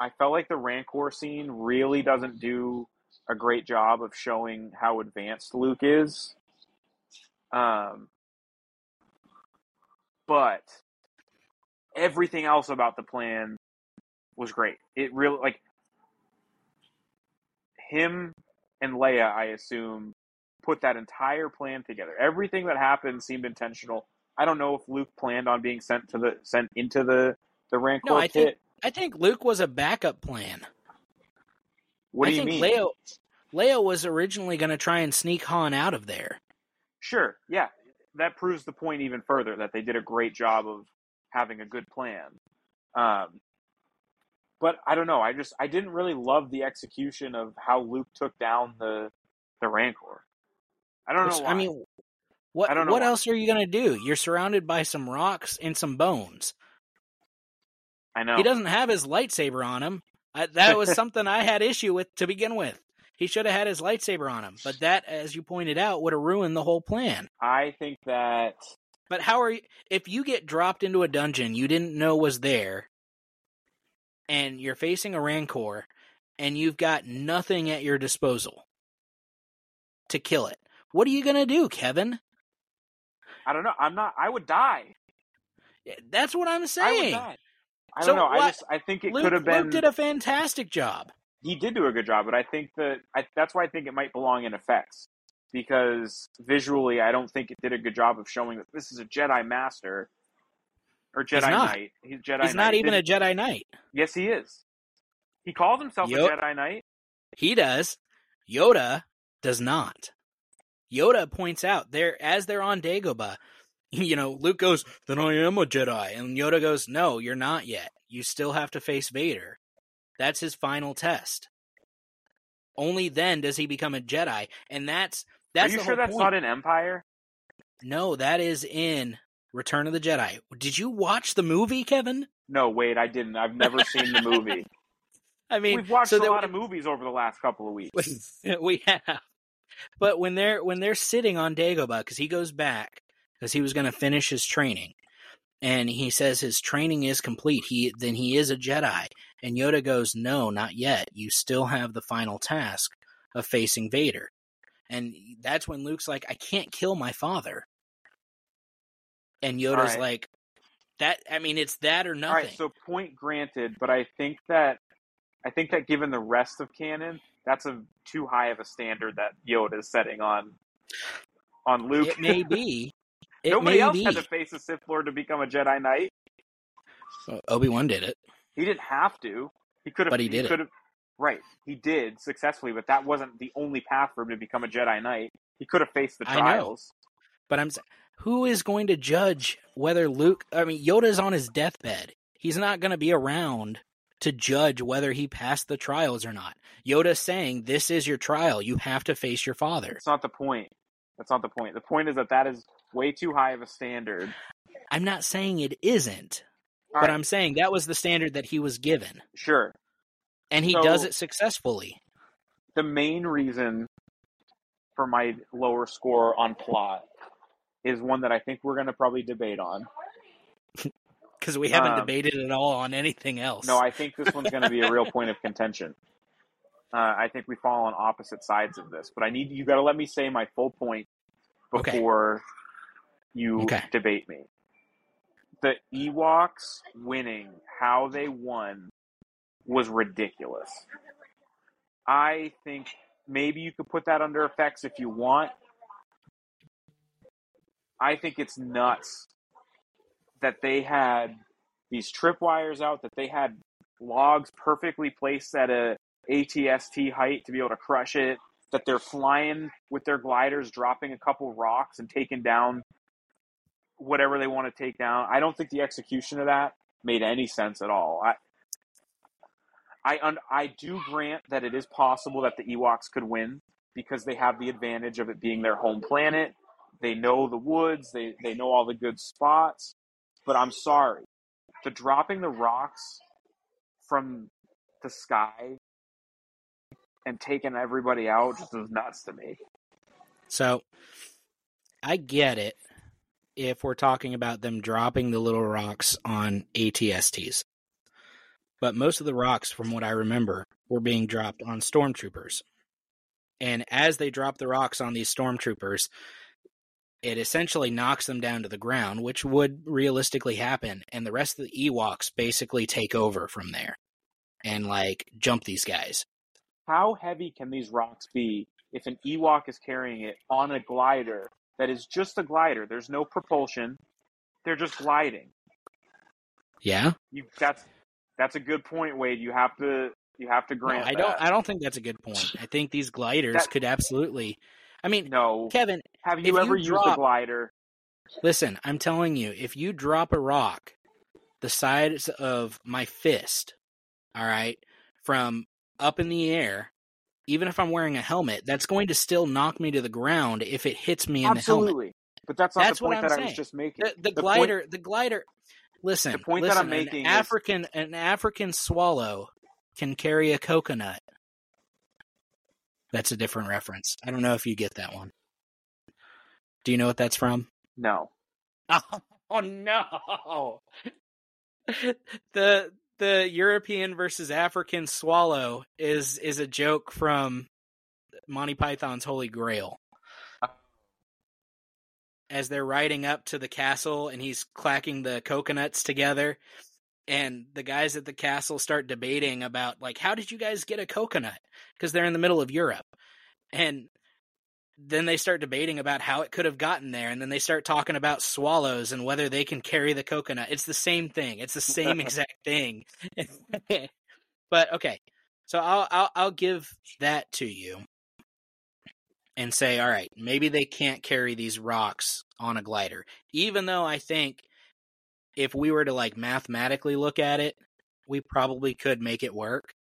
I felt like the Rancor scene really doesn't do a great job of showing how advanced Luke is. Um, but everything else about the plan was great. It really like him and Leia. I assume put that entire plan together. Everything that happened seemed intentional. I don't know if Luke planned on being sent to the sent into the the Rancor No, I pit. think I think Luke was a backup plan. what I do you mean? Leia Leia was originally going to try and sneak Han out of there. Sure, yeah, that proves the point even further that they did a great job of having a good plan. Um, but I don't know. I just I didn't really love the execution of how Luke took down the the Rancor. I don't know. Why. I mean, what I don't know what why. else are you going to do? You're surrounded by some rocks and some bones. I know. He doesn't have his lightsaber on him. I, that was something I had issue with to begin with. He should have had his lightsaber on him, but that, as you pointed out, would have ruined the whole plan. I think that But how are you? If you get dropped into a dungeon you didn't know was there, and you're facing a rancor, and you've got nothing at your disposal to kill it, what are you gonna do, Kevin? I don't know. I'm not. I would die. That's what I'm I would saying. die. I So don't know. I just I think it Luke, could have been. Luke did a fantastic job. he did do a good job, but I think that I, that's why I think it might belong in effects because visually, I don't think it did a good job of showing that this is a Jedi Master or Jedi not. Knight. He's Jedi. He's not even a Didn't- Jedi Knight. Yes, he is. He calls himself Yup. a Jedi Knight. He does. Yoda does not. Yoda points out there as they're on Dagobah, you know, Luke goes, "Then I am a Jedi," and Yoda goes, "No, you're not yet. You still have to face Vader. That's his final test. Only then does he become a Jedi, and that's that's Are you sure that's point. not in Empire? no, that is in Return of the Jedi. Did you watch the movie, Kevin? No, wait, I didn't. I've never seen the movie. I mean, We've watched so a lot of movies over the last couple of weeks. we have. But when they're when they're sitting on Dagobah, because he goes back because he was going to finish his training, and he says his training is complete. He then he is a Jedi, and Yoda goes, "No, not yet. You still have the final task of facing Vader." And that's when Luke's like, "I can't kill my father," and Yoda's Alright. like, That I mean, it's that or All nothing. right, so point granted, but I think that I think that given the rest of canon, that's a too high of a standard that Yoda is setting on on Luke. it may be. It Nobody may else be. had to face a Sith Lord to become a Jedi Knight. Obi Wan did it. He didn't have to. He could have. But he did it. Right, he did successfully, but that wasn't the only path for him to become a Jedi Knight. He could have faced the trials. But I'm. Who is going to judge whether Luke? I mean, Yoda's on his deathbed. He's not going to be around to judge whether he passed the trials or not. Yoda saying, "This is your trial. You have to face your father." That's not the point. That's not the point. The point is that that is way too high of a standard. I'm not saying it isn't, All but right, I'm saying that was the standard that he was given, sure. and he So- does it successfully. the main reason for my lower score on plot is one that I think we're going to probably debate on. Because we haven't Um, debated at all on anything else. No, I think this one's going to be a real point of contention. Uh, I think we fall on opposite sides of this, but I need you got to let me say my full point Okay. before you Okay. debate me. The Ewoks winning, how they won, was ridiculous. I think maybe you could put that under effects if you want. I think it's nuts that they had these tripwires out, that they had logs perfectly placed at a ATST height to be able to crush it, that they're flying with their gliders, dropping a couple rocks and taking down whatever they want to take down. I don't think the execution of that made any sense at all. I I I do grant that it is possible that the Ewoks could win because they have the advantage of it being their home planet. They know the woods, they they know all the good spots. But I'm sorry. The dropping the rocks from the sky and taking everybody out just is nuts to me. So I get it if we're talking about them dropping the little rocks on ATSTs. But most of the rocks, from what I remember, were being dropped on stormtroopers. And as they drop the rocks on these stormtroopers, it essentially knocks them down to the ground, which would realistically happen. And the rest of the Ewoks basically take over from there and like jump these guys. How heavy can these rocks be if an Ewok is carrying it on a glider that is just a glider? There's no propulsion. They're just gliding. Yeah? You that's that's a good point, Wade. You have to you have to No, grant I don't that. I don't think that's a good point. I think these gliders That- could absolutely I mean, No. Kevin, Have you you ever used a glider? listen, I'm telling you, if you drop a rock the size of my fist, all right, from up in the air, even if I'm wearing a helmet, that's going to still knock me to the ground if it hits me in the helmet. Absolutely. But that's not That's the point that I was saying. just making. The, the The glider, the glider. Listen, The point that I'm making an is- African, an African swallow can carry a coconut. That's a different reference. I don't know if you get that one. Do you know what that's from? No. Oh, no! the the European versus African swallow is is a joke from Monty Python's Holy Grail. Uh. As they're riding up to the castle and he's clacking the coconuts together, and the guys at the castle start debating about like how did you guys get a coconut? Because they're in the middle of Europe, and then they start debating about how it could have gotten there and then they start talking about swallows and whether they can carry the coconut. It's the same thing. It's the same exact thing. But okay. So I'll, I'll i'll give that to you and say all right maybe they can't carry these rocks on a glider. Even though i think if we were to like mathematically look at it we probably could make it work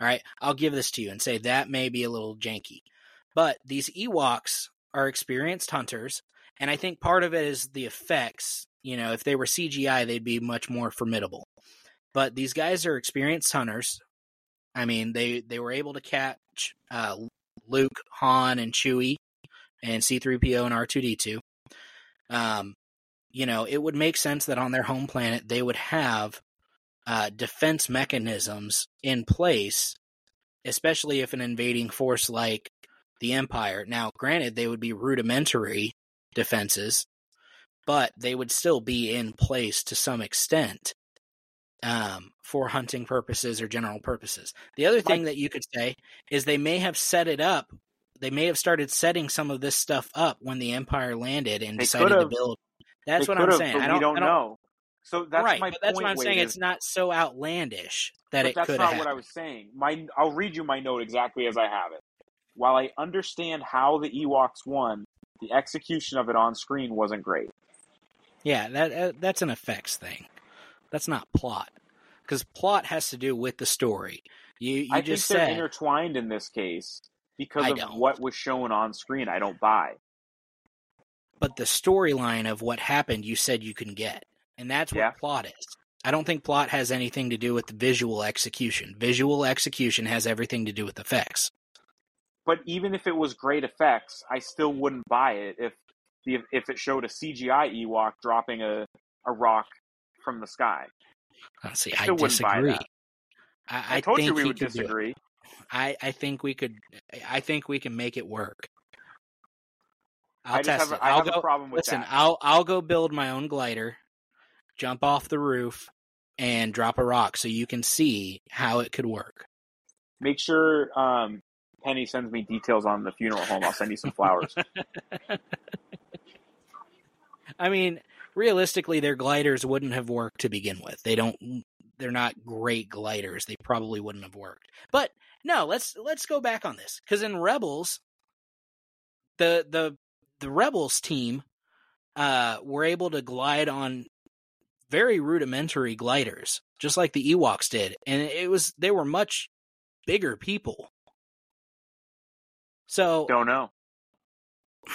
all right i'll give this to you and say that may be a little janky but these Ewoks are experienced hunters, and I think part of it is the effects. You know, if they were CGI, they'd be much more formidable. But these guys are experienced hunters. I mean, they they were able to catch uh, Luke, Han, and Chewie, and C-3PO and R2D2. Um, you know, it would make sense that on their home planet they would have uh, defense mechanisms in place, especially if an invading force like the Empire. Now, granted, they would be rudimentary defenses, but they would still be in place to some extent um, for hunting purposes or general purposes. The other thing that you could say is they may have set it up. They may have started setting some of this stuff up when the Empire landed and They decided to build. That's They what I'm saying. I don't, we don't, I don't know. So that's right, my but that's what I'm saying. Wade, It's not so outlandish that it that's could not have. what I was saying. My, I'll read you my note exactly as I have it. While I understand how the Ewoks won, the execution of it on screen wasn't great. Yeah, that uh, that's an effects thing. That's not plot, because plot has to do with the story. You you I just think they're said intertwined in this case because I of don't. what was shown on screen. I don't buy. But the storyline of what happened you said you can get and that's what Yeah. plot is i don't think plot has anything to do with the visual execution visual execution has everything to do with effects But even if it was great effects, I still wouldn't buy it if the if it showed a CGI Ewok dropping a, a rock from the sky. Let's see I i, still wouldn't buy disagree. I, I, I told think you we would could do it. disagree. I, I think we could i think we can make it work i'll I just test have, it a- I i'll have go a problem with listen that. i'll i'll go build my own glider jump off the roof and drop a rock so you can see how it could work Make sure um, Penny sends me details on the funeral home. I'll send you some flowers. I mean, realistically, their gliders wouldn't have worked to begin with. They don't. They're not great gliders. They probably wouldn't have worked. But no, let's let's go back on this because in Rebels, the the the Rebels team uh, were able to glide on very rudimentary gliders, just like the Ewoks did, and it was they were much bigger people. So Don't know.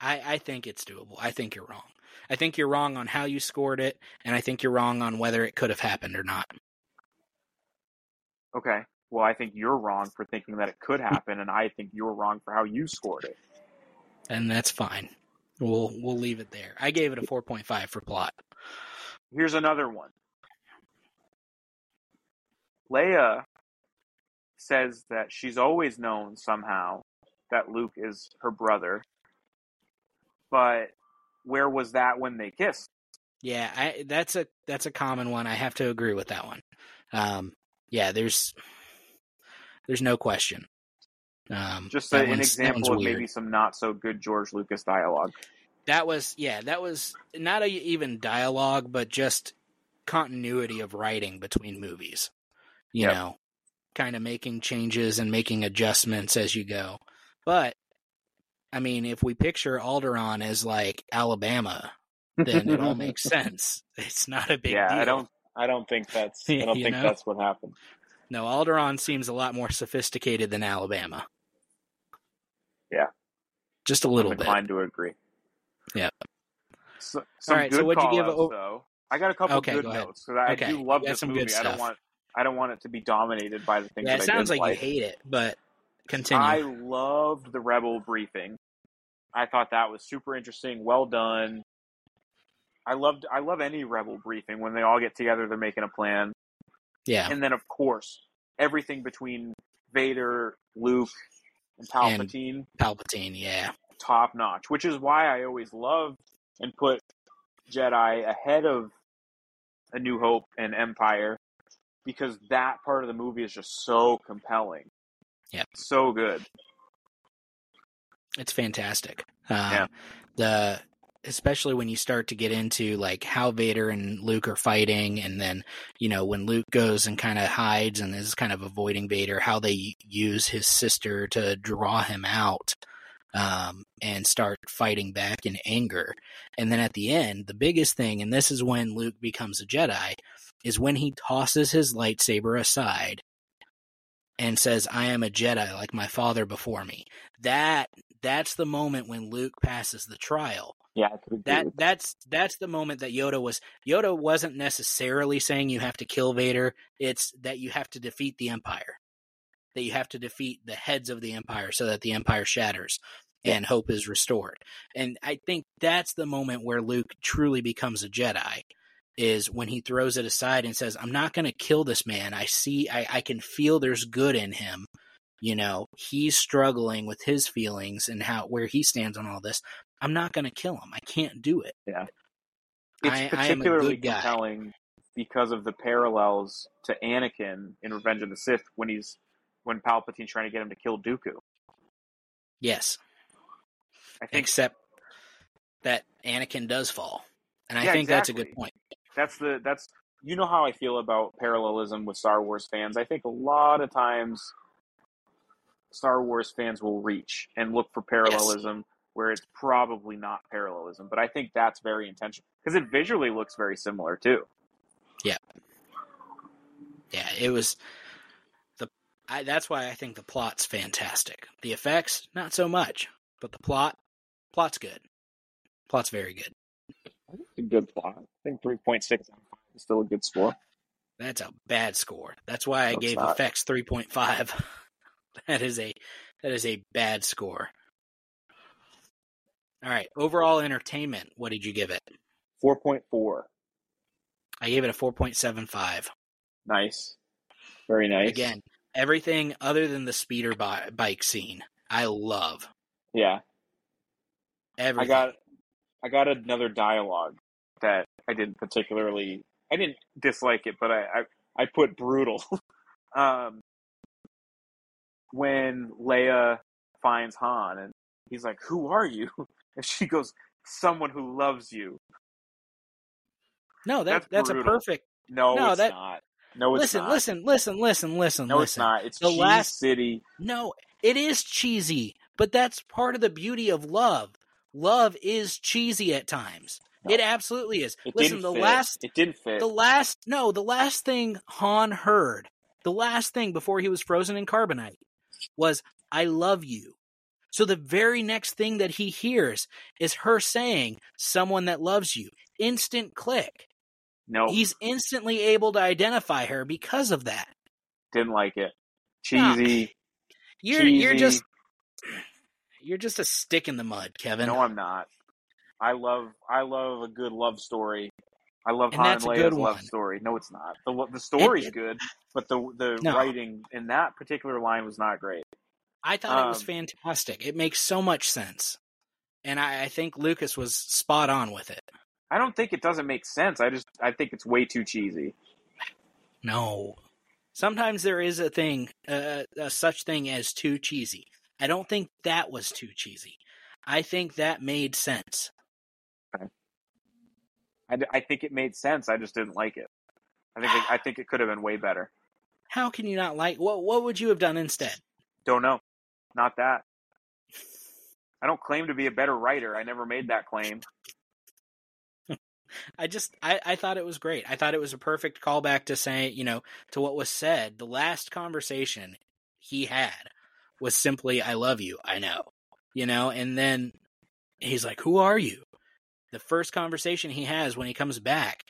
I, I think it's doable. I think you're wrong. I think you're wrong on how you scored it, and I think you're wrong on whether it could have happened or not. Okay. Well, I think you're wrong for thinking that it could happen, and I think you're wrong for how you scored it. And that's fine. We'll we'll leave it there. I gave it a 4.5 for plot. Here's another one. Leia says that she's always known somehow that Luke is her brother, but where was that when they kissed? Yeah, I, that's a that's a common one. I have to agree with that one. Um, yeah, there's there's no question. Um, Just an example of maybe some not so good George Lucas dialogue. That was yeah, that was not a, even dialogue, but just continuity of writing between movies. You Yep. know, kind of making changes and making adjustments as you go. But I mean, if we picture Alderaan as like Alabama, then it all makes sense. It's not a big yeah, deal. I don't. I don't think that's. I don't think know? that's what happened. No, Alderaan seems a lot more sophisticated than Alabama. Yeah. just a little I'm bit. inclined to agree. Yeah. So, some right, so what'd you give call-outs, o- though. I got a couple Okay, good notes because I Okay, do love this movie. I don't want. I don't want it to be dominated by the things Yeah, it that I sounds like like. you hate it, but continue. I loved the Rebel briefing. I thought that was super interesting. Well done. I loved. I love any Rebel briefing when they all get together. They're making a plan, yeah, and then of course everything between Vader, Luke, and And- Palpatine, Palpatine. Yeah, top notch. Which is why I always loved and put Jedi ahead of A New Hope and Empire because that part of the movie is just so compelling. Yeah. So good. it's fantastic. Um, Yeah. The especially when you start to get into like how Vader and Luke are fighting, and then you know when Luke goes and kind of hides and is kind of avoiding Vader, how they use his sister to draw him out. Um, and start fighting back in anger. And then at the end, the biggest thing, and this is when Luke becomes a Jedi, is when he tosses his lightsaber aside and says, I am a Jedi like my father before me. That that's the moment when Luke passes the trial. Yeah, That that's that's the moment that Yoda was Yoda wasn't necessarily saying you have to kill Vader. It's that you have to defeat the Empire. That you have to defeat the heads of the Empire so that the Empire shatters and hope is restored. And I think that's the moment where Luke truly becomes a Jedi is when he throws it aside and says, I'm not going to kill this man. I see, I, I can feel there's good in him. You know, he's struggling with his feelings and how, where he stands on all this. I'm not going to kill him. I can't do it. Yeah. It's I- I particularly guy. compelling because of the parallels to Anakin in Revenge of the Sith when he's when Palpatine's trying to get him to kill Dooku. Yes, I think except that Anakin does fall, and I Yeah, think that's a good point. that's the that's you know how I feel about parallelism with Star Wars fans. I think a lot of times Star Wars fans will reach and look for parallelism where it's probably not parallelism, but I think that's very intentional because it visually looks very similar too. Yeah, yeah, it was the. I, that's why I think the plot's fantastic. The effects, not so much, but the plot, plot's good. Plot's very good. It's a good plot. I think three point six out of five is still a good score. That's a bad score. That's why I No, gave not. effects three point five. that is a that is a bad score. All right, overall entertainment. What did you give it? Four point four. I gave it a four point seven five. Nice. Very nice. Again, everything other than the speeder bi- bike scene, I love. Yeah. Everything. I got I got another dialogue that I didn't particularly I didn't dislike it, but I I, I put brutal. um when Leia finds Han and he's like, Who are you? And she goes, Someone who loves you. no, that that's that's, a perfect. No, No, it's that- not. No, it's listen, not. listen, listen, listen, listen, No, listen. it's not. It's The Cheese last- City. No, it is cheesy, but that's part of the beauty of love. Love is cheesy at times. No. It absolutely is. It Listen, didn't the fit. last it didn't fit. the last no, the last thing Han heard, the last thing before he was frozen in carbonite was I love you. So the very next thing that he hears is her saying someone that loves you. Instant click. no, He's instantly able to identify her because of that. didn't like it. No. Cheesy. You're you're just you're just a stick in the mud, Kevin. No, I'm not. I love I love a good love story. I love And Han and a Leia's good love story. No, it's not. the The story's it- good, but the the No. writing in that particular line was not great. I thought it was Um, fantastic. It makes so much sense. And I, I think Lucas was spot on with it. I don't think it doesn't make sense. I just I think it's way too cheesy. No. Sometimes there is a thing, uh, a such thing as too cheesy. I don't think that was too cheesy. I think that made sense. I I think it made sense. I just didn't like it. I think it, I think it could have been way better. How can you not like what what would you have done instead? Don't know. Not that. I don't claim to be a better writer. I never made that claim. I just I, I thought it was great. I thought it was a perfect callback to say, you know, to what was said. The last conversation he had was simply I love you, I know. You know, and then he's like, Who are you? The first conversation he has when he comes back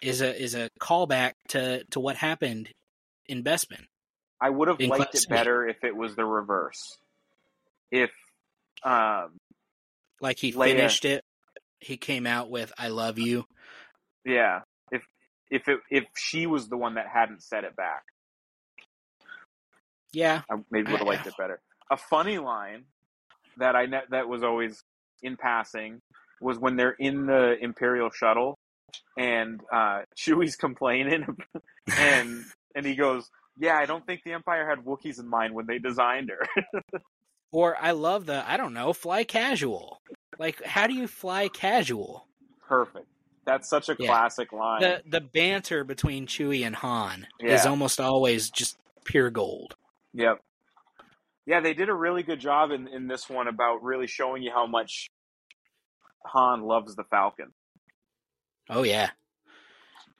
is a is a callback to, to what happened in Bespin. I would have liked it better if it was the reverse. If um Like he Leia- finished it, he came out with I love you. yeah, if if it if she was the one that hadn't said it back, Yeah. I maybe would have liked it better. A funny line that I ne- that was always in passing was when they're in the Imperial shuttle and uh, Chewie's complaining and and he goes, "Yeah, I don't think the Empire had Wookiees in mind when they designed her." Or I love the I don't know, fly casual. Like how do you fly casual? Perfect. That's such a Yeah. classic line. the the banter between Chewie and Han is almost always just pure gold. Yep. Yeah, they did a really good job in, in this one about really showing you how much Han loves the Falcon. Oh yeah.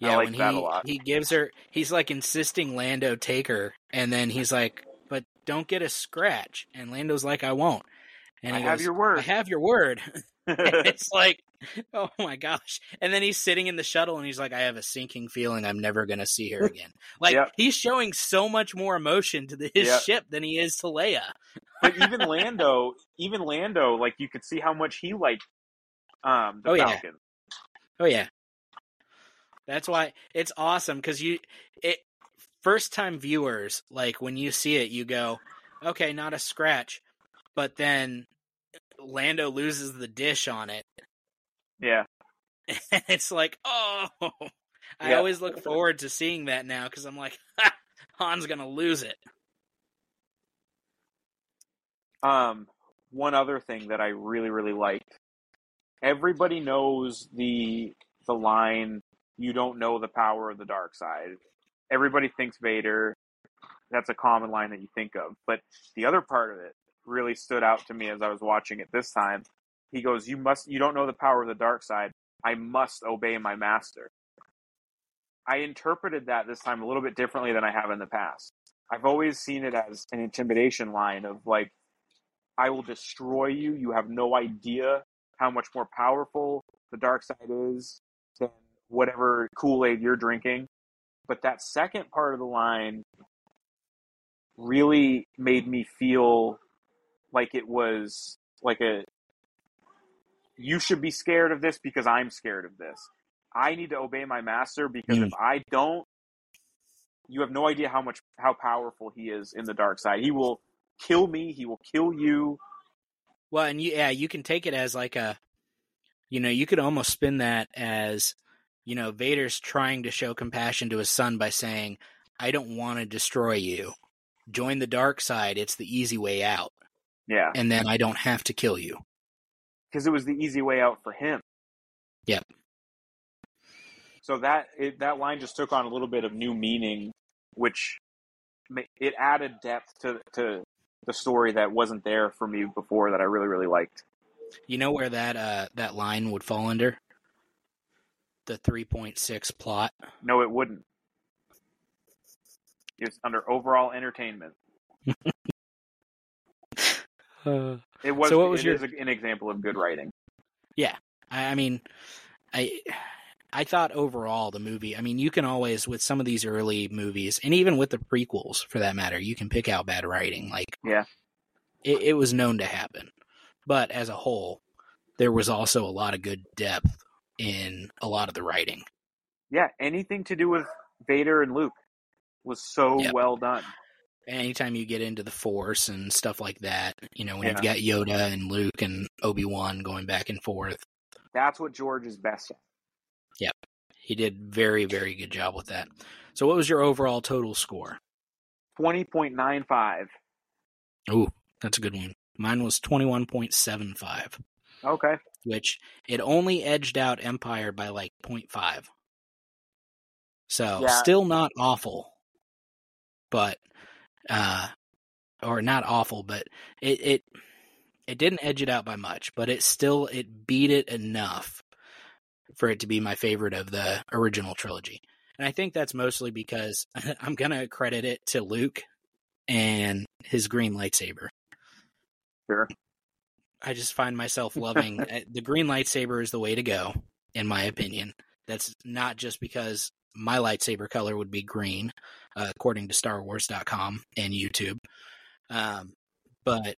I Yeah, like when that he a lot. he gives her he's like insisting Lando take her and then he's like, "But don't get a scratch." And Lando's like, "I won't." And I he have your word. I have your word. It's like, oh my gosh. And then he's sitting in the shuttle and he's like, I have a sinking feeling I'm never going to see her again. Like, Yep. he's showing so much more emotion to the, his Yep. ship than he is to Leia. but even Lando, even Lando, like you could see how much he liked um, the Oh, yeah. Oh, yeah. That's why it's awesome because you, it, first time viewers, like when you see it, you go, okay, not a scratch. But then Lando loses the dish on it. Yeah. And it's like, oh, I Yeah. always look forward to seeing that now because I'm like, ha, Han's gonna lose it. Um, one other thing that I really really liked. Everybody knows the the line "You don't know the power of the dark side." Everybody thinks Vader. That's a common line that you think of. But the other part of it really stood out to me as I was watching it this time. He goes, "You must. You don't know the power of the dark side. I must obey my master." I interpreted that this time a little bit differently than I have in the past. I've always seen it as an intimidation line of like, I will destroy you. You have no idea how much more powerful the dark side is whatever Kool Aid you're drinking. But that second part of the line really made me feel like it was like a you should be scared of this because I'm scared of this. I need to obey my master because Mm. if I don't, you have no idea how much how powerful he is in the dark side. He will kill me. He will kill you. Well, and you, yeah, you can take it as like a, you know, you could almost spin that as, you know, Vader's trying to show compassion to his son by saying, "I don't want to destroy you. Join the dark side. It's the easy way out, Yeah, and then I don't have to kill you." because it was the easy way out for him. Yep. So that it, that line just took on a little bit of new meaning, which it added depth to to the story that wasn't there for me before that I really really liked. You know where that uh that line would fall under? The three point six plot. No, it wouldn't. It's under overall entertainment. Uh, it was. So what was your- is an example of good writing. I I mean, I I thought overall the movie. I mean, you can always with some of these early movies, and even with the prequels for that matter, you can pick out bad writing. Like, Yeah. it, it was known to happen. But as a whole, there was also a lot of good depth in a lot of the writing. Yeah, anything to do with Vader and Luke was so Yep. well done. Anytime you get into the Force and stuff like that, you know, when Yeah. you've got Yoda and Luke and Obi Wan going back and forth, That's what George is best at. Yep. He did very very good job with that. So, what was your overall total score? Twenty point nine five. Ooh, that's a good one. Mine was 21.75, Okay. which it only edged out Empire by like 0.5. So, Yeah. still not awful. But uh or not awful, but it it it didn't edge it out by much, but it still it beat it enough for it to be my favorite of the original trilogy. And I think that's mostly because I'm going to credit it to Luke and his green lightsaber. Sure. I just find myself loving uh, the green lightsaber is the way to go, in my opinion. That's not just because my lightsaber color would be green, uh, according to StarWars.com and YouTube, um, but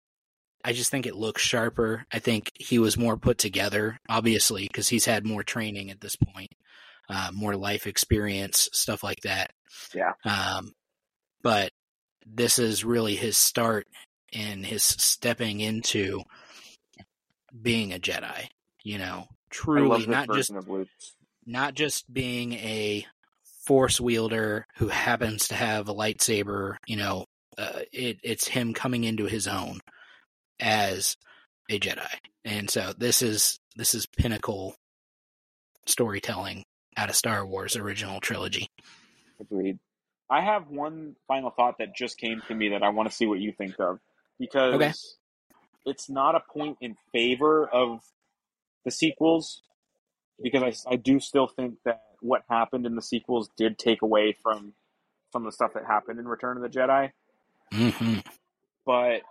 I just think it looks sharper. I think he was more put together, obviously, because he's had more training at this point, uh, more life experience, stuff like that. Yeah. Um, but this is really his start in his stepping into being a Jedi. You know, truly not just not just being a force wielder who happens to have a lightsaber. You know, uh, it, it's him coming into his own as a Jedi, and so this is this is pinnacle storytelling out of Star Wars original trilogy. Agreed. I have one final thought that just came to me that I want to see what you think of because Okay. It's not a point in favor of the sequels because I, I do still think that what happened in the sequels did take away from some of the stuff that happened in Return of the Jedi. hmm But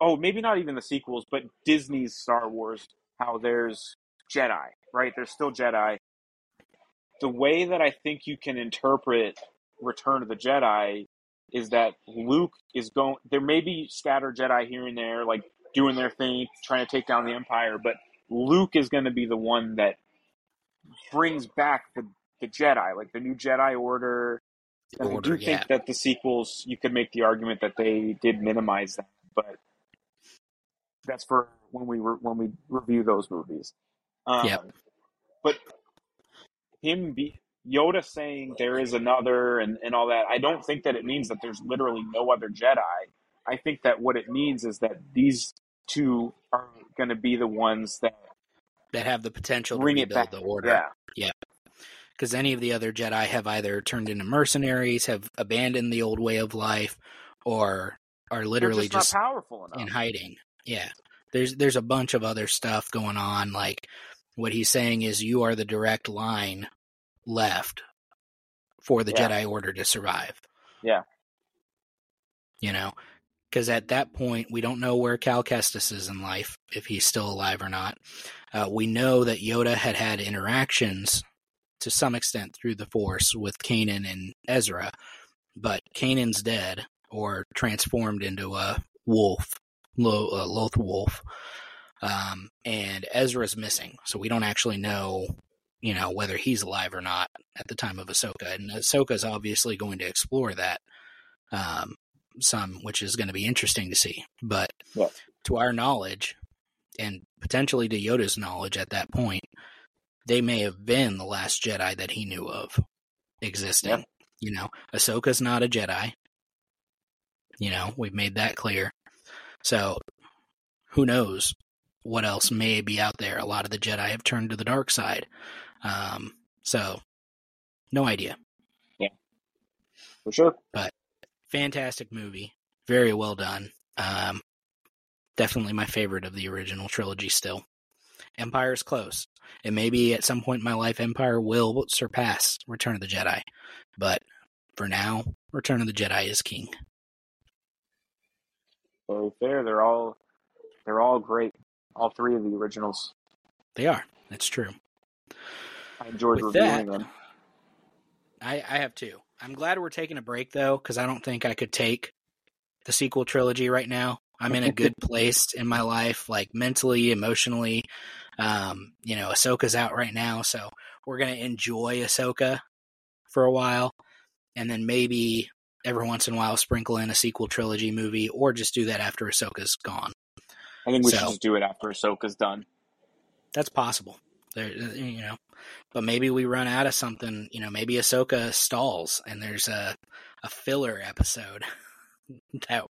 oh, maybe not even the sequels, but Disney's Star Wars, how there's Jedi, right? There's still Jedi. The way that I think you can interpret Return of the Jedi is that Luke is going. There may be scattered Jedi here and there, like doing their thing, trying to take down the Empire, but Luke is going to be the one that brings back the, the Jedi, like the new Jedi Order. And I do yeah. think that the sequels, you could make the argument that they did minimize that, but that's for when we re- when we review those movies. Um, Yep. But him be Yoda saying there is another and, and all that, I don't think that it means that there's literally no other Jedi. I think that what it means is that these two are going to be the ones that that have the potential to bring it rebuild back. the order. Yeah, yeah. because any of the other Jedi have either turned into mercenaries, have abandoned the old way of life, or are they're literally just, just, not powerful enough. in hiding. Yeah, there's there's a bunch of other stuff going on. Like what he's saying is, you are the direct line left for the Yeah. Jedi Order to survive. Yeah. you know, because at that point we don't know where Cal Kestis is in life, if he's still alive or not. Uh, we know that Yoda had had interactions to some extent through the Force with Kanan and Ezra, but Kanan's dead or transformed into a wolf, lo- a loth wolf, um, and Ezra's missing, so we don't actually know, you know, whether he's alive or not at the time of Ahsoka, and Ahsoka's obviously going to explore that um, some, which is going to be interesting to see. But Yeah. to our knowledge, and potentially to Yoda's knowledge at that point, they may have been the last Jedi that he knew of existing. Yeah. You know, Ahsoka's not a Jedi. You know, we've made that clear. So, who knows what else may be out there? A lot of the Jedi have turned to the dark side. Um, so, no idea. Yeah, for sure. But fantastic movie. Very well done. Um, definitely my favorite of the original trilogy still. Empire's close. And maybe at some point in my life, Empire will surpass Return of the Jedi. But for now, Return of the Jedi is king. Very fair. They're all they're all great. All three of the originals. They are. That's true. I enjoyed With reviewing that- them. I, I have two. I'm glad we're taking a break though, because I don't think I could take the sequel trilogy right now. I'm in a good place in my life, like mentally, emotionally. Um, you know, Ahsoka's out right now, so we're gonna enjoy Ahsoka for a while, and then maybe every once in a while sprinkle in a sequel trilogy movie, or just do that after Ahsoka's gone. I think we So- should just do it after Ahsoka's done. That's possible. There, you know, but maybe we run out of something. You know, maybe Ahsoka stalls and there's a a filler episode that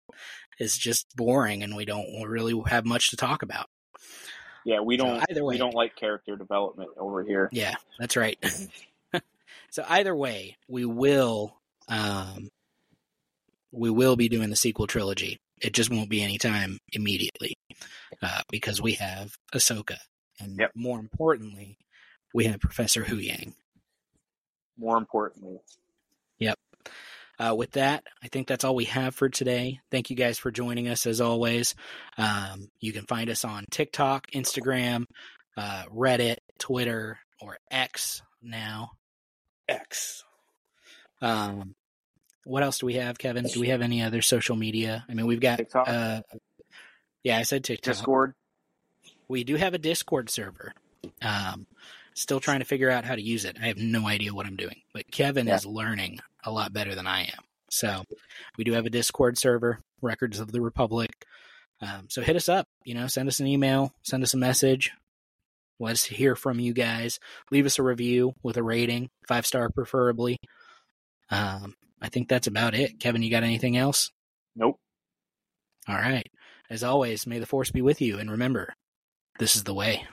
is just boring and we don't really have much to talk about. Yeah, we don't either way, we don't like character development over here. Yeah, that's right. so either way, we will um we will be doing the sequel trilogy. It just won't be anytime immediately uh, because we have Ahsoka, and Yep. more importantly, we have Professor Huyang. More importantly, Yep. Uh, with that, I think that's all we have for today. Thank you guys for joining us as always. Um, you can find us on TikTok, Instagram, uh, Reddit, Twitter, or X now. X. Um, what else do we have, Kevin? Do we have any other social media? I mean, we've got. TikTok? Uh, yeah, I said TikTok. Discord. We do have a Discord server. Um, still trying to figure out how to use it. I have no idea what I'm doing, but Kevin Yeah. is learning a lot better than I am. So we do have a Discord server, Records of the Republic. Um, so hit us up. You know, send us an email, send us a message. Let us hear from you guys. Leave us a review with a rating, five star preferably. Um, I think that's about it. Kevin, you got anything else? Nope. All right. As always, may the force be with you, and remember, this is the way.